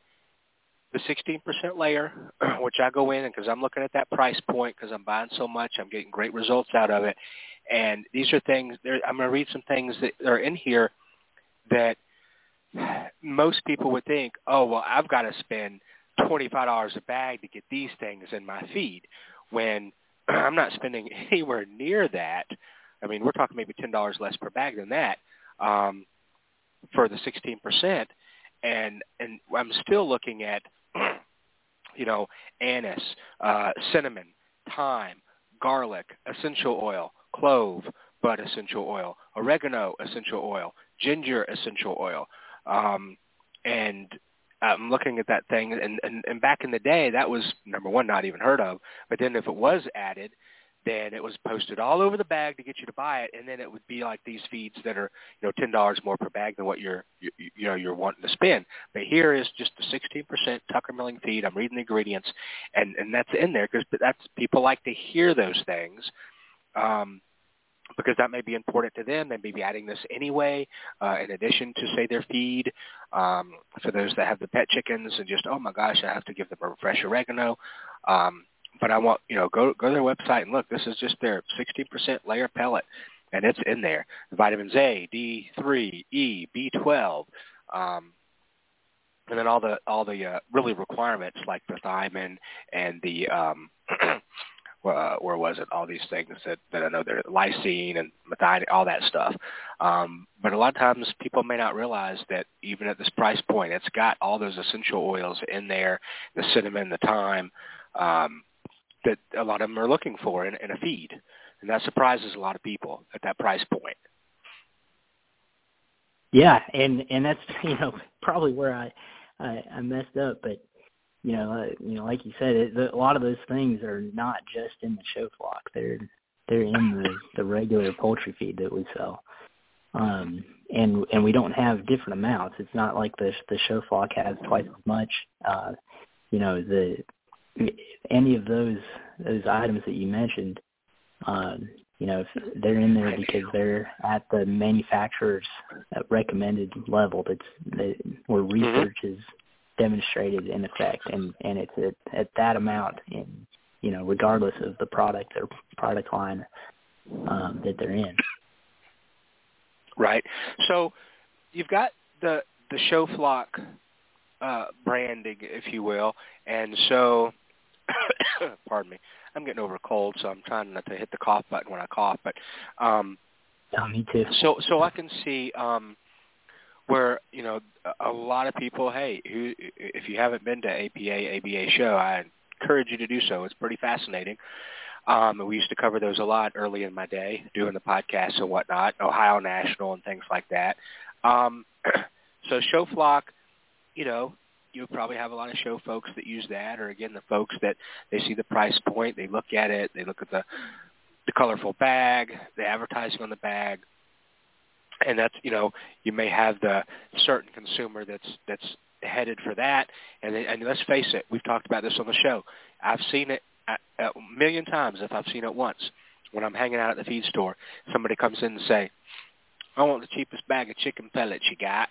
the 16% layer, which I go in, because I'm looking at that price point, because I'm buying so much, I'm getting great results out of it. And these are things. I'm going to read some things that are in here that most people would think, oh well, I've got to spend twenty five dollars a bag to get these things in my feed. When I'm not spending anywhere near that. I mean, we're talking maybe ten dollars less per bag than that um, for the sixteen percent, and and I'm still looking at, you know, anise, uh, cinnamon, thyme, garlic, essential oil, clove, bud essential oil, oregano essential oil, ginger essential oil, um, and I'm looking at that thing, and, and, and back in the day, that was number one, not even heard of. But then if it was added, then it was posted all over the bag to get you to buy it, and then it would be like these feeds that are you know ten dollars more per bag than what you're you, you know you're wanting to spend. But here is just the 16% Tucker Milling feed. I'm reading the ingredients, and and that's in there because that's people like to hear those things. Um, because that may be important to them. They may be adding this anyway, uh, in addition to say their feed. Um, for those that have the pet chickens and just oh my gosh, I have to give them a fresh oregano. Um, but I want you know go go to their website and look. This is just their 16% layer pellet, and it's in there. Vitamins A, D3, E, B12. Um, and then all the all the uh, really requirements like the thiamine and the um, uh, where was it? All these things that, that I know they're lysine and methionine, all that stuff. Um, but a lot of times people may not realize that even at this price point, it's got all those essential oils in there, the cinnamon, the thyme, um, that a lot of them are looking for in, in a feed. And that surprises a lot of people at that price point. Yeah, and and that's you know probably where I I, I messed up, but you know, uh, you know, like you said, it, the, a lot of those things are not just in the show flock. They're they're in the the regular poultry feed that we sell. Um, and and we don't have different amounts. It's not like the the show flock has twice as much. Uh, you know, the any of those those items that you mentioned, um, you know, they're in there because they're at the manufacturer's recommended level. That's that, where mm-hmm. research mm-hmm. is demonstrated in effect, and and it's at, at that amount, in you know, regardless of the product or product line um, that they're in. Right. So you've got the the show flock uh, branding, if you will, and so pardon me, I'm getting over a cold, so I'm trying not to hit the cough button when I cough. But um, yeah, me too. So so I can see um, where you know a lot of people. Hey, who, if you haven't been to APA ABA show, I encourage you to do so. It's pretty fascinating. Um, we used to cover those a lot early in my day, doing the podcast and whatnot, Ohio National and things like that. Um, so show flock, you know, you probably have a lot of show folks that use that, or again, the folks that they see the price point, they look at it, they look at the the colorful bag, the advertising on the bag, and that's you know you may have the certain consumer that's that's headed for that. And and let's face it we've talked about this on the show. I've seen it a, a million times if i've seen it once. When i'm hanging out at the feed store somebody comes in and say i want the cheapest bag of chicken pellets you got.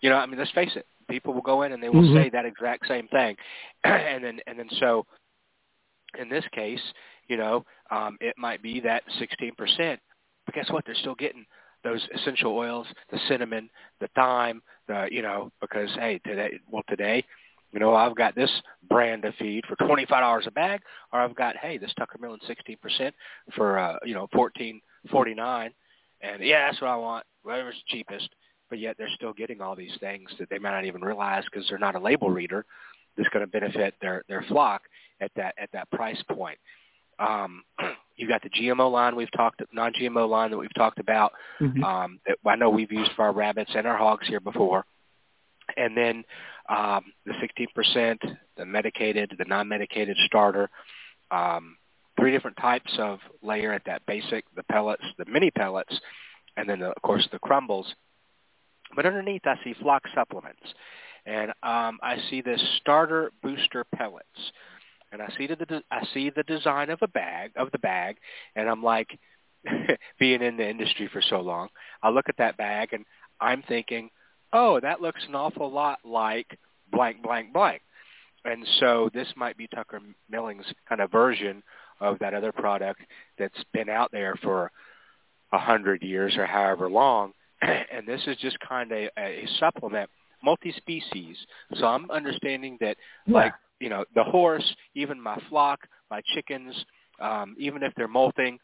You know i mean let's face it people will go in and they will mm-hmm. say that exact same thing and then and then so in this case you know um it might be that 16% but guess what they're still getting those essential oils, the cinnamon, the thyme, the you know, because hey, today well today, you know, I've got this brand of feed for twenty five dollars a bag, or I've got hey, this Tucker Milling sixteen percent for uh, you know, fourteen forty nine and yeah, that's what I want, whatever's cheapest. But yet they're still getting all these things that they might not even realize because they're not a label reader that's going to benefit their their flock at that at that price point. Um, you've got the GMO line we've talked, non-GMO line that we've talked about. Mm-hmm. Um, that I know we've used for our rabbits and our hogs here before. And then um, the 16%, the medicated, the non-medicated starter, um, three different types of layer at that basic, the pellets, the mini pellets, and then the, of course the crumbles. But underneath I see flock supplements. And um, I see this starter booster pellets. And I see the I see the design of a bag of the bag, and I'm like, being in the industry for so long, I look at that bag and I'm thinking, oh, that looks an awful lot like blank blank blank, and so this might be Tucker Milling's kind of version of that other product that's been out there for a hundred years or however long, and this is just kind of a, a supplement, multi-species. So I'm understanding that, Yeah. like you know, the horse, even my flock, my chickens, um, even if they're molting,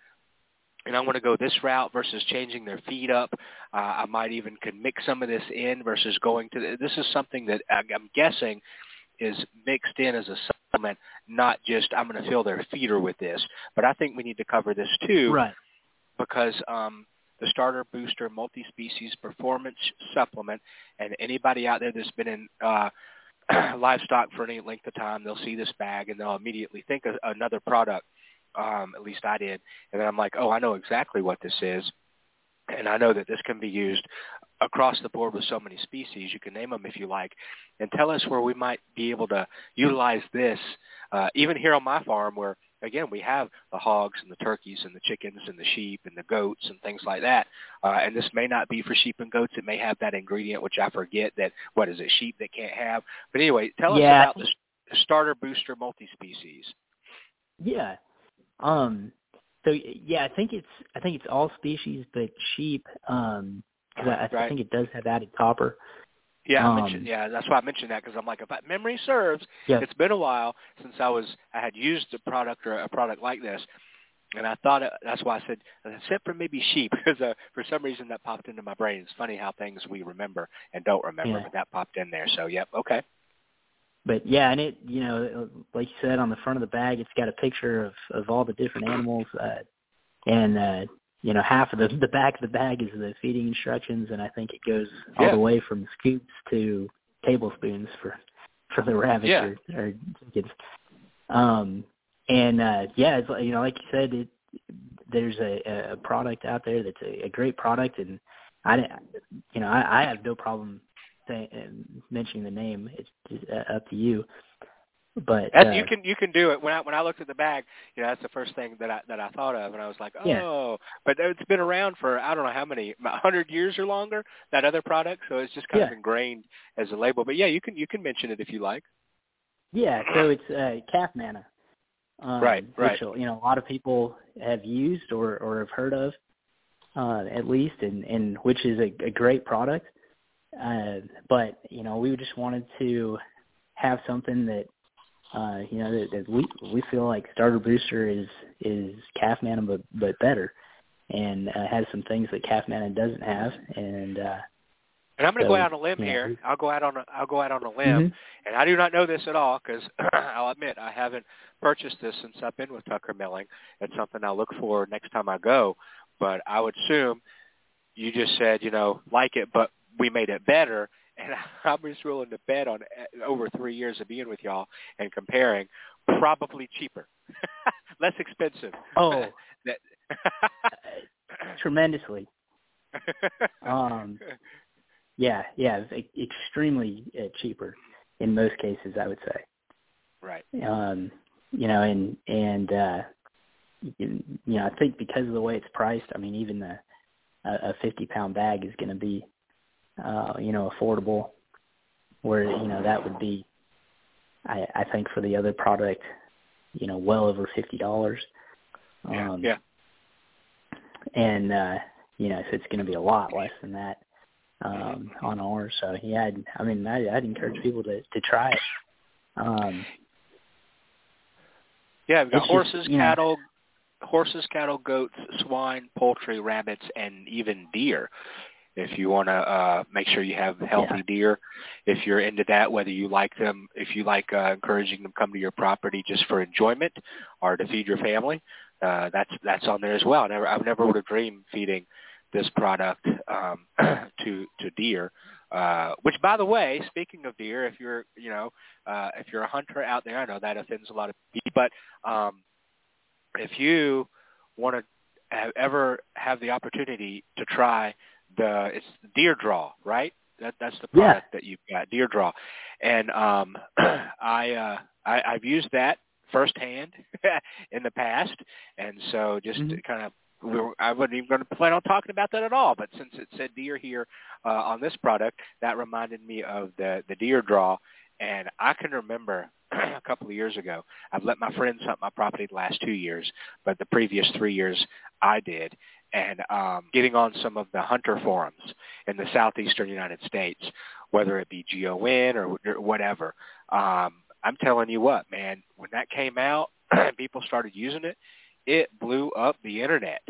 and I want to go this route versus changing their feed up. Uh, I might even could mix some of this in versus going to. This is something that I- I'm guessing is mixed in as a supplement, not just I'm going to fill their feeder with this. But I think we need to cover this too Right. because um, the Starter Booster Multi-Species Performance Supplement, and anybody out there that's been in uh, livestock for any length of time, they'll see this bag and they'll immediately think of another product. Um, at least I did, and then I'm like, oh, I know exactly what this is, and I know that this can be used across the board with so many species. You can name them if you like, and tell us where we might be able to utilize this, uh, even here on my farm, where again we have the hogs and the turkeys and the chickens and the sheep and the goats and things like that. Uh, and this may not be for sheep and goats. It may have that ingredient, which I forget that what is it, sheep that can't have. But anyway, tell Yeah. us about the starter booster multi-species. Yeah. Um. So yeah, I think it's I think it's all species but sheep. Um. Because I, I Right. think it does have added copper. Yeah, Um, I mentioned, yeah, that's why I mentioned that because I'm like, if I, memory serves, Yeah. it's been a while since I was I had used a product or a product like this, and I thought it, that's why I said except for maybe sheep because uh, for some reason that popped into my brain. It's funny how things we remember and don't remember, Yeah. but that popped in there. So yep, okay, But yeah, and it you know like you said on the front of the bag, it's got a picture of of all the different animals, uh, and uh, you know half of the the back of the bag is the feeding instructions, and I think it goes all Yeah. the way from scoops to tablespoons for for the rabbits Yeah. or, or chickens. Um, and uh, yeah, it's, like- you know, like you said, it, there's a, a product out there that's a, a great product, and I, you know, I, I have no problem saying, mentioning the name. It's just uh, up to you. But uh, you can you can do it. When I when I looked at the bag, you know, that's the first thing that I that I thought of, and I was like, Yeah. oh, but it's been around for I don't know how many, hundred years or longer. That other product, so it's just kind of ingrained as a label. But yeah, you can you can mention it if you like. Yeah, so it's uh, calf manna. Um, Right, right. Which you know a lot of people have used or or have heard of, uh, at least, and and which is a, a great product. Uh, but you know we just wanted to have something that uh, you know that, that we we feel like starter booster is is calf manna but but better, and uh, has some things that calf manna doesn't have, and uh, And I'm going to So, go out on a limb yeah. here. I'll go out on a I'll go out on a limb, Mhm. and I do not know this at all because I'll admit I haven't purchased this since I've been with Tucker Milling. It's something I'll look for next time I go. But I would assume you just said you know like it, but we made it better. And I'm just willing to bet on uh, over three years of being with y'all and comparing, probably cheaper, less expensive. oh That- tremendously. Um, Yeah, yeah, extremely uh, cheaper in most cases, I would say. right. Um, you know, and and uh, you know, I think because of the way it's priced, I mean, even the a, a fifty pound bag is going to be, uh, you know, affordable. Where you know that would be, I I think for the other product, you know, well over fifty dollars. Yeah. Um, yeah. and uh you know so it's going to be a lot less than that um on ours so yeah I'd, i mean I, i'd encourage people to to try it um Yeah, we've got It's just, horses, you know- cattle, horses, cattle, goats, swine, poultry, rabbits, and even deer. If you want to uh, make sure you have healthy Yeah. deer, if you're into that, whether you like them, if you like uh, encouraging them come to your property just for enjoyment or to feed your family, uh, that's that's on there as well. I never, I never would have dreamed feeding this product um, to to deer. Uh, which, by the way, speaking of deer, if you're you know uh, if you're a hunter out there, I know that offends a lot of people, but um, if you want to have, ever have the opportunity to try the it's the deer draw, right? That that's the Yeah. product that you've got, deer draw, and um, I, uh, I I've used that firsthand in the past, and so just Mhm. kind of we were, I wasn't even going to plan on talking about that at all, but since it said deer here uh, on this product, that reminded me of the the deer draw, and I can remember a couple of years ago. I've let my friends hunt my property the last two years, but the previous three years I did. And um, getting on some of the hunter forums in the southeastern United States, whether it be GON or, or whatever. Um, I'm telling you what, man, when that came out, and people started using it, it blew up the internet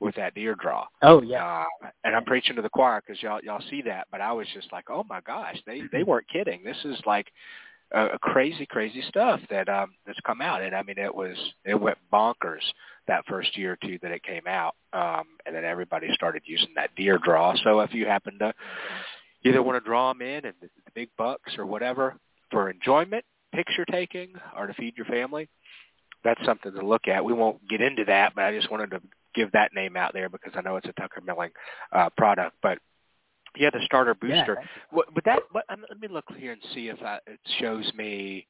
with that deer draw. Oh yeah. Uh, and I'm preaching to the choir because y'all y'all see that, but I was just like, oh my gosh, they they weren't kidding. This is like a crazy crazy stuff that um that's come out, and I mean it was it went bonkers that first year or two that it came out, um, and then everybody started using that deer draw. So if you happen to either want to draw them in and the, the big bucks or whatever for enjoyment, picture taking, or to feed your family, that's something to look at. We won't get into that, but I just wanted to give that name out there because I know it's a Tucker Milling uh, product. But yeah, the starter booster. Yeah. What, but that what, um, let me look here and see if I, it shows me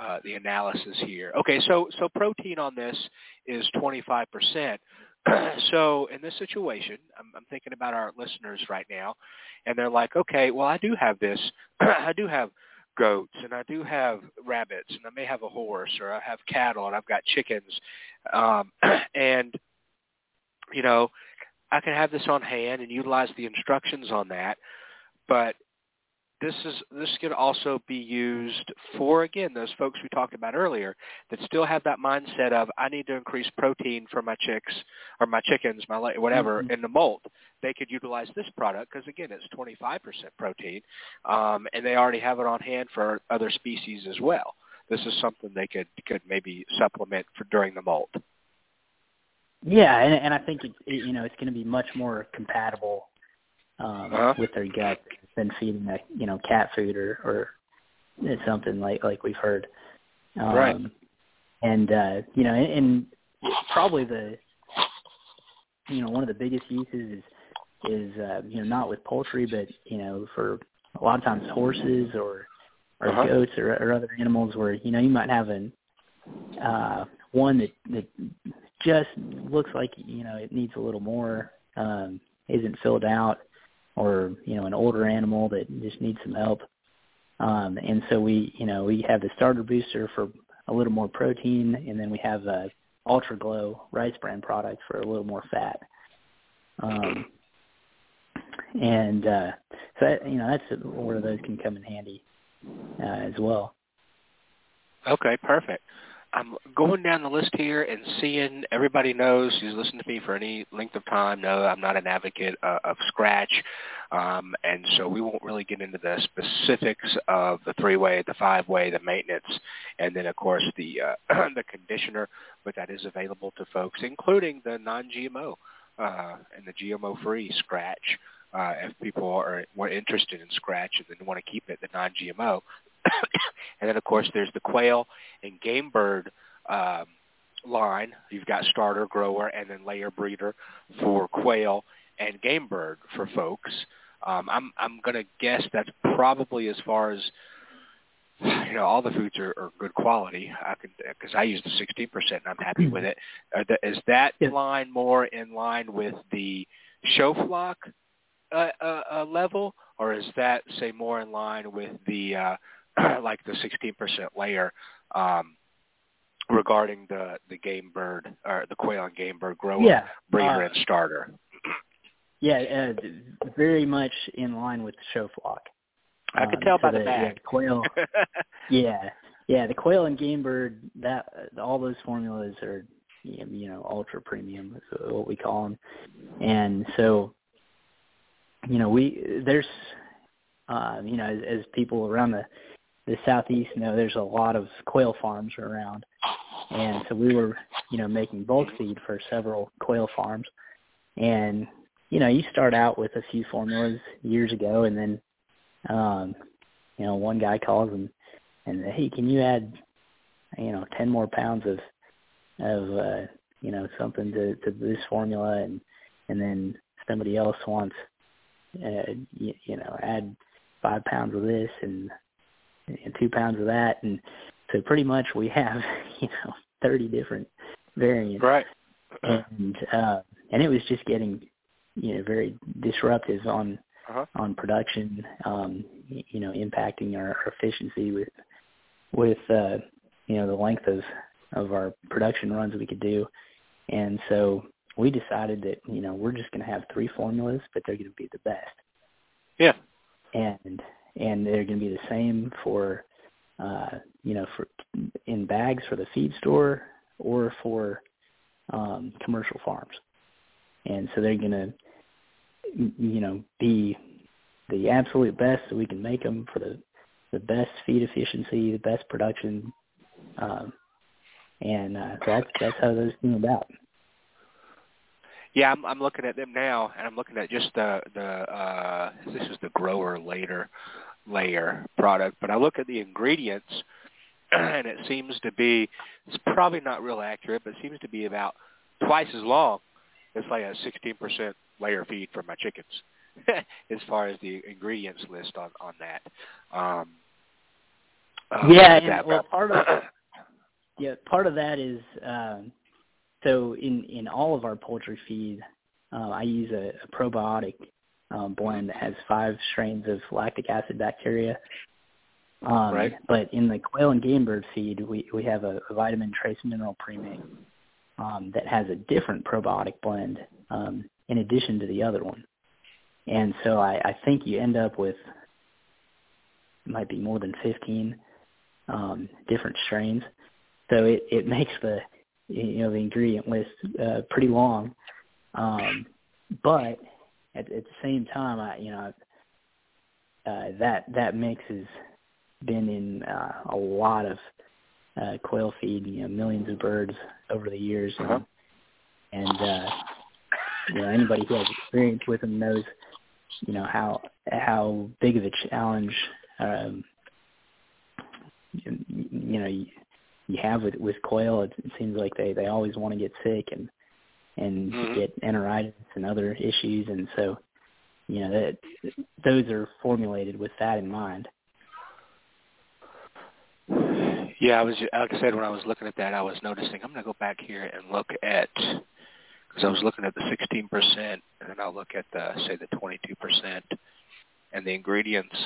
uh, the analysis here. Okay, so so protein on this is 25 percent. so in this situation, I'm, I'm thinking about our listeners right now, and they're like, okay, well I do have this, I do have goats and I do have rabbits and I may have a horse or I have cattle and I've got chickens um and you know I can have this on hand and utilize the instructions on that but this is this can also be used for again those folks we talked about earlier that still have that mindset of I need to increase protein for my chicks or my chickens, my whatever Mhm. in the molt. They could utilize this product because again it's 25% protein, um, and they already have it on hand for other species as well. This is something they could could maybe supplement for during the molt. Yeah, and, and I think it, it, you know it's going to be much more compatible um, Uh-huh. with their gut than feeding a you know cat food or or something like like we've heard. Um, Right. And uh, you know, and, and probably the you know one of the biggest uses is is uh, you know not with poultry, but you know for a lot of times horses or or Uh-huh. goats or, or other animals where you know you might have an uh, one that that just looks like you know it needs a little more, um, isn't filled out, or you know an older animal that just needs some help. Um, and so we you know we have the starter booster for a little more protein, and then we have a Ultra Glow rice bran product for a little more fat. Um, and uh, so that, you know that's where those can come in handy uh, as well. Okay, perfect. I'm going down the list here and seeing everybody knows who's listened to me for any length of time. No, I'm not an advocate uh, of scratch, um, and so we won't really get into the specifics of the three-way, the five-way, the maintenance, and then of course the uh, the conditioner. But that is available to folks, including the non-GMO uh, and the GMO-free scratch. Uh, if people are more interested in scratch and then want to keep it the non-GMO, and then of course there's the quail and game bird um, line. You've got starter, grower, and then layer breeder for quail and game bird for folks. Um, I'm I'm going to guess that's probably as far as you know. All the foods are, are good quality. I can because I use the 16% and I'm happy with it. Are the, is that Yeah. line more in line with the show flock uh, uh, uh, level, or is that say more in line with the uh, like the 16% layer um, regarding the the game bird or the quail and game bird grower, Yeah, breeder, uh, and starter? Yeah, uh, very much in line with the show flock. I can Um, tell so by the Yeah, bag. the quail. yeah, yeah, the quail and game bird. That all those formulas are you know ultra premium is what we call them, and so you know we there's uh, you know as, as people around the the southeast know there's a lot of quail farms around, and so we were you know making bulk feed for several quail farms, and you know you start out with a few formulas years ago, and then um, you know one guy calls and and hey, can you add you know ten more pounds of of uh, you know something to to this formula, and and then somebody else wants uh, you, you know add five pounds of this and and two pounds of that, and so pretty much we have you know thirty different variants, right. and uh, and it was just getting you know very disruptive on Uh-huh. on production, um, you know, impacting our, our efficiency with with uh, you know the length of of our production runs we could do, and so we decided that you know we're just going to have three formulas, but they're going to be the best. Yeah. And and they're going to be the same for uh, you know for in bags for the feed store or for um, commercial farms, and so they're going to you know be the absolute best that we can make them for the the best feed efficiency, the best production, um, and uh, that's that's how those came about. Yeah, I'm, I'm looking at them now, and I'm looking at just the the uh, this is the grower later layer product, but I look at the ingredients, and it seems to be it's probably not real accurate, but it seems to be about twice as long as like a 16% layer feed for my chickens. as far as the ingredients list on on that. Um, uh, yeah, and, well, part of yeah, part of that is um, so in in all of our poultry feed, uh, I use a, a probiotic um, blend that has five strains of lactic acid bacteria. Um, right. But in the quail and game bird feed, we we have a, a vitamin trace mineral premix um, that has a different probiotic blend um, in addition to the other one. And so I, I think you end up with it might be more than 15 um, different strains. So it, it makes the you know the ingredient list uh, pretty long. Um, but at, at the same time, I you know uh, that that mix has been in uh, a lot of uh, quail feed, you know, millions of birds over the years, uh-huh. and, and uh, you know anybody who has experience with them knows you know how how big of a challenge um, you, you know you, you have with with quail. It, it seems like they they always want to get sick and and mm-hmm. get enteritis and other issues, and so you know that those are formulated with that in mind. Yeah, I was like I said when I was looking at that, I was noticing. I'm going to go back here and look at because I was looking at the 16%, and then I'll look at the say the 22%, and the ingredients.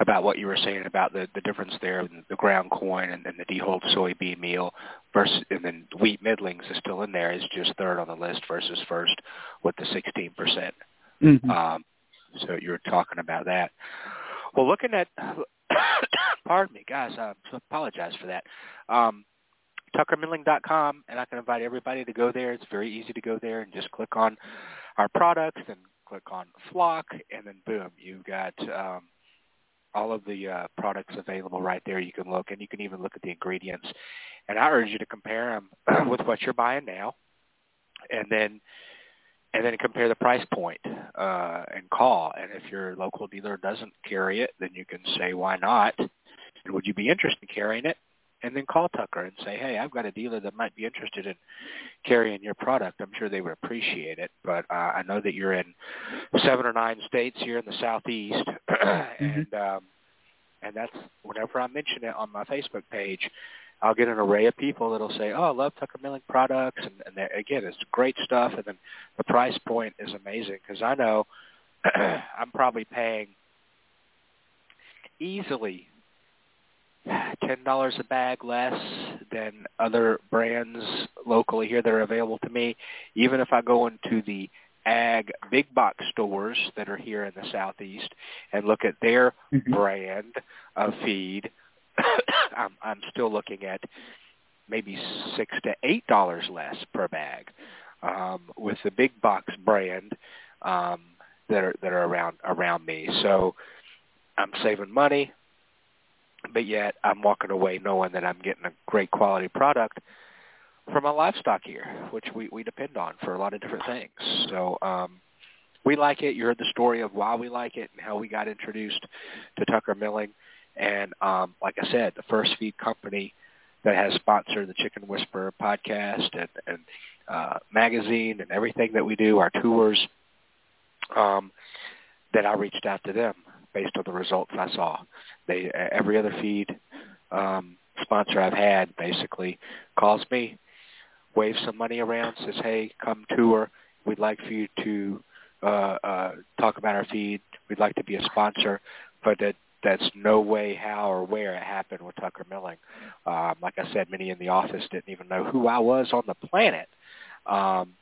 About what you were saying about the the difference there, in the ground corn and then the dehulled soybean meal versus, and then wheat middlings is still in there is just third on the list versus first with the 16%. percent mm-hmm. um, so you're talking about that. Well, looking at pardon me, guys. I apologize for that. Um, TuckerMilling.com, and I can invite everybody to go there. It's very easy to go there and just click on our products and click on Flock, and then boom, you've got um, all of the uh, products available right there. You can look, and you can even look at the ingredients. And I urge you to compare them with what you're buying now, and then and then compare the price point uh, and call. And if your local dealer doesn't carry it, then you can say why not, and would you be interested in carrying it? And then call Tucker and say, hey, I've got a dealer that might be interested in carrying your product. I'm sure they would appreciate it. But uh, I know that you're in seven or nine states here in the southeast, mm-hmm. and um, and that's whenever I mention it on my Facebook page, I'll get an array of people that'll say, "Oh, I love Tucker Milling products," and, and again, it's great stuff, and then the price point is amazing because I know I'm probably paying easily ten dollars a bag less than other brands locally here that are available to me. Even if I go into the ag big box stores that are here in the southeast and look at their mm-hmm. brand of feed I'm, I'm still looking at maybe six to eight dollars less per bag um, with the big box brand um, that are that are around around me. So I'm saving money, but yet I'm walking away knowing that I'm getting a great quality product from my livestock here, which we, we depend on for a lot of different things. So um, we like it. You heard the story of why we like it and how we got introduced to Tucker Milling. And um, like I said, the first feed company that has sponsored the Chicken Whisperer podcast and, and uh, magazine and everything that we do, our tours, um, that I reached out to them based on the results I saw. They every other feed um, sponsor I've had basically calls me, waves some money around, says, "Hey, come tour. We'd like for you to uh, uh, talk about our feed. We'd like to be a sponsor, but that that's no way, how, or where it happened with Tucker Milling. Um, like I said, many in the office didn't even know who I was on the planet. Um,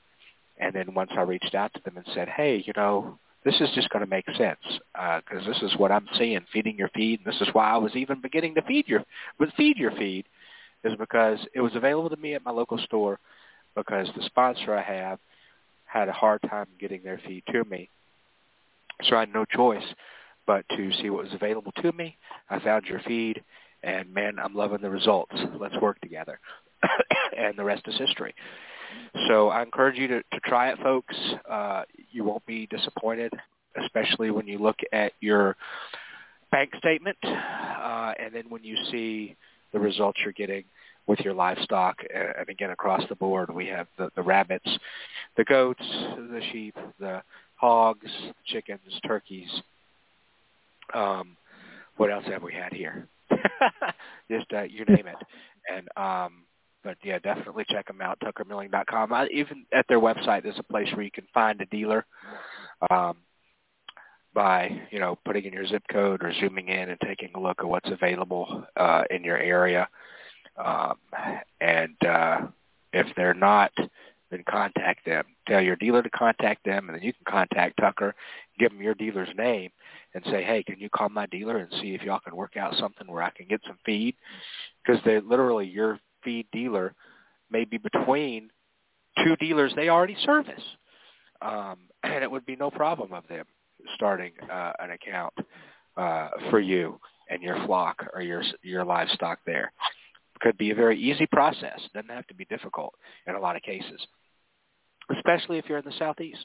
and then once I reached out to them and said, hey, you know, this is just going to make sense because uh, this is what I'm seeing, feeding your feed. And this is why I was even beginning to feed your, feed your feed, is because it was available to me at my local store because the sponsor I have had a hard time getting their feed to me. So I had no choice but to see what was available to me. I found your feed, and man, I'm loving the results. Let's work together. and the rest is history. So I encourage you to, to try it, folks. Uh, you won't be disappointed, especially when you look at your bank statement uh, and then when you see the results you're getting with your livestock. And again, across the board, we have the, the rabbits, the goats, the sheep, the hogs, chickens, turkeys. Um, what else have we had here? Just uh, you name it. And um, but yeah, definitely check them out. TuckerMilling.com. I, even at their website, there's a place where you can find a dealer um, by you know putting in your zip code or zooming in and taking a look at what's available uh, in your area. Um, and uh, if they're not, then contact them. Tell your dealer to contact them, and then you can contact Tucker, give them your dealer's name, and say, hey, can you call my dealer and see if y'all can work out something where I can get some feed? Because they literally your feed dealer may be between two dealers they already service, um, and it would be no problem of them starting uh, an account uh, for you and your flock or your your livestock there. Could be a very easy process. Doesn't have to be difficult in a lot of cases, especially if you're in the southeast.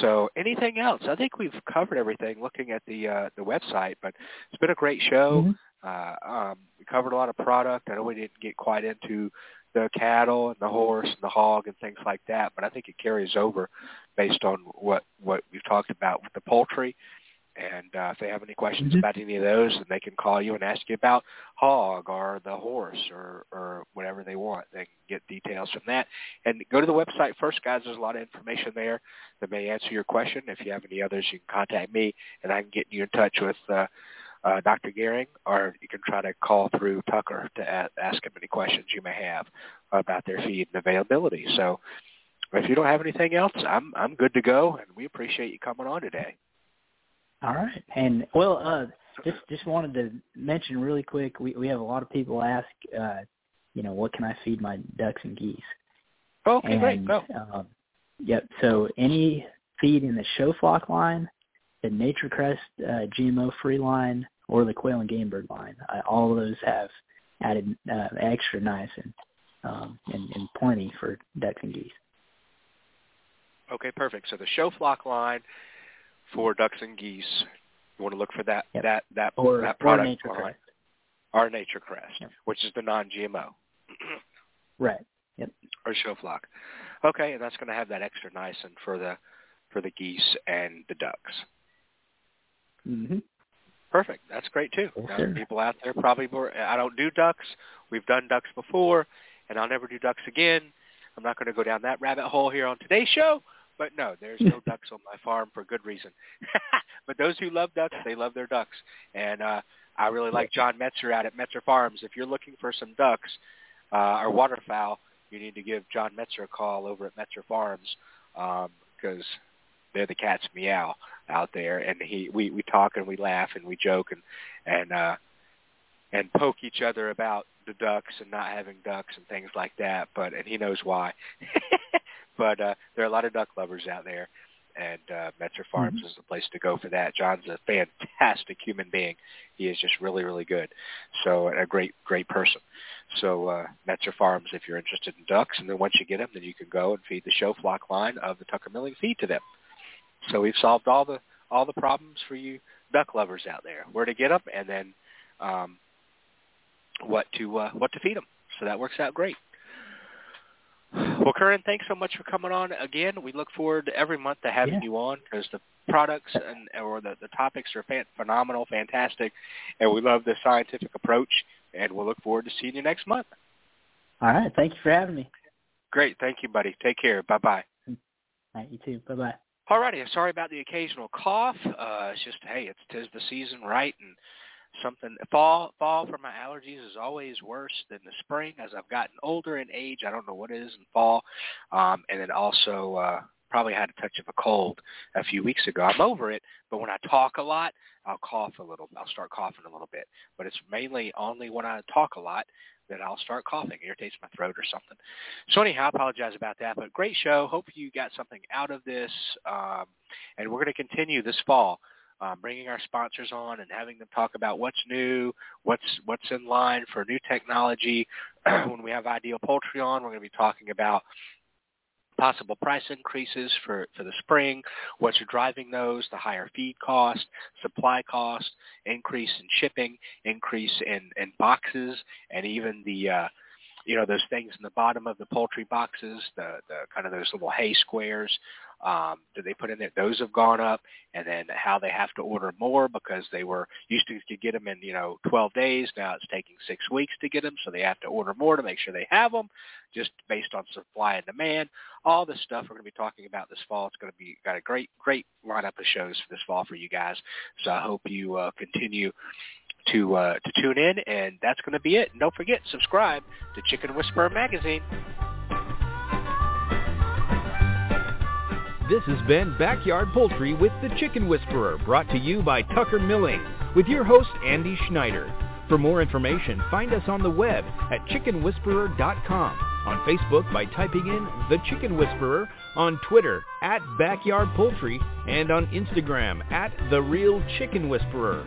So anything else? I think we've covered everything looking at the uh, the website, but it's been a great show. Uh, um, we covered a lot of product. I know we didn't get quite into the cattle and the horse and the hog and things like that, but I think it carries over based on what what we've talked about with the poultry. And uh, if they have any questions mm-hmm. about any of those, then they can call you and ask you about hog or the horse or or whatever they want. They can get details from that. And go to the website first, guys. There's a lot of information there that may answer your question. If you have any others, you can contact me, and I can get you in touch with. Uh, uh, Dr. Gehring, or you can try to call through Tucker to a- ask him any questions you may have about their feed and availability. So if you don't have anything else, I'm I'm good to go, and we appreciate you coming on today. All right, and well, uh, just just wanted to mention really quick, we we have a lot of people ask, uh, you know, what can I feed my ducks and geese? Okay, and, great. Go. Um, yep. So any feed in the show flock line, the NatureCrest uh, GMO-free line, or the quail and game bird line. Uh, all of those have added uh, extra niacin um, and, and plenty for ducks and geese. Okay, perfect. So the show flock line for ducks and geese, you want to look for that yep. that that or, that product or Nature line. Crest. Our Nature Crest, yep. which is the non-GMO. right. Yep. Or show flock. Okay, and that's going to have that extra niacin for the for the geese and the ducks. Mhm. Perfect. That's great too. Now, people out there probably more. I don't do ducks. We've done ducks before, and I'll never do ducks again. I'm not going to go down that rabbit hole here on today's show. But no, there's no ducks on my farm for good reason. but those who love ducks, they love their ducks. And uh, I really like John Metzer out at Metzer Farms. If you're looking for some ducks uh, or waterfowl, you need to give John Metzer a call over at Metzer Farms because um, they're the cat's meow out there, and he we we talk and we laugh and we joke and and uh, and poke each other about the ducks and not having ducks and things like that. But and he knows why. but uh, there are a lot of duck lovers out there, and uh, Metzer Farms mm-hmm. is the place to go for that. John's a fantastic human being. He is just really, really good. So a great, great person. So uh, Metzer Farms, if you're interested in ducks, and then once you get them, then you can go and feed the show flock line of the Tucker Milling feed to them. So we've solved all the all the problems for you duck lovers out there. Where to get them, and then um, what to uh, what to feed them. So that works out great. Well, Curran, thanks so much for coming on again. We look forward every month to having yeah. you on because the products and or the, the topics are fan- phenomenal, fantastic, and we love the scientific approach. And we'll look forward to seeing you next month. All right. Thank you for having me. Great. Thank you, buddy. Take care. All right. You too. Bye-bye. Alrighty, sorry about the occasional cough. Uh, it's just hey, it's tis the season, right? And something fall fall for my allergies is always worse than the spring as I've gotten older in age. I don't know what it is in fall, um, and then also uh, probably had a touch of a cold a few weeks ago. I'm over it, but when I talk a lot, I'll cough a little. I'll start coughing a little bit, but it's mainly only when I talk a lot that I'll start coughing. It irritates my throat or something. So anyhow, I apologize about that. But great show. Hope you got something out of this. Um, and we're going to continue this fall. Um, bringing our sponsors on and having them talk about what's new, what's what's in line for new technology. when we have Ideal Poultry on, we're going to be talking about possible price increases for, for the spring, what's driving those, the higher feed cost, supply cost, increase in shipping, increase in, in boxes, and even the uh, you know those things in the bottom of the poultry boxes, the the kind of those little hay squares um, that they put in there. Those have gone up, and then how they have to order more because they were used to, get them in you know 12 days. Now it's taking six weeks to get them, so they have to order more to make sure they have them, just based on supply and demand. All this stuff we're going to be talking about this fall. It's going to be got a great great lineup of shows for this fall for you guys. So I hope you uh, continue to uh, to tune in, and that's going to be it. And don't forget, subscribe to Chicken Whisperer magazine. This has been Backyard Poultry with the Chicken Whisperer, brought to you by Tucker Milling, with your host Andy Schneider. For more information, find us on the web at chickenwhisperer.com, on Facebook by typing in The Chicken Whisperer, on Twitter at Backyard Poultry, and on Instagram at The Real Chicken Whisperer.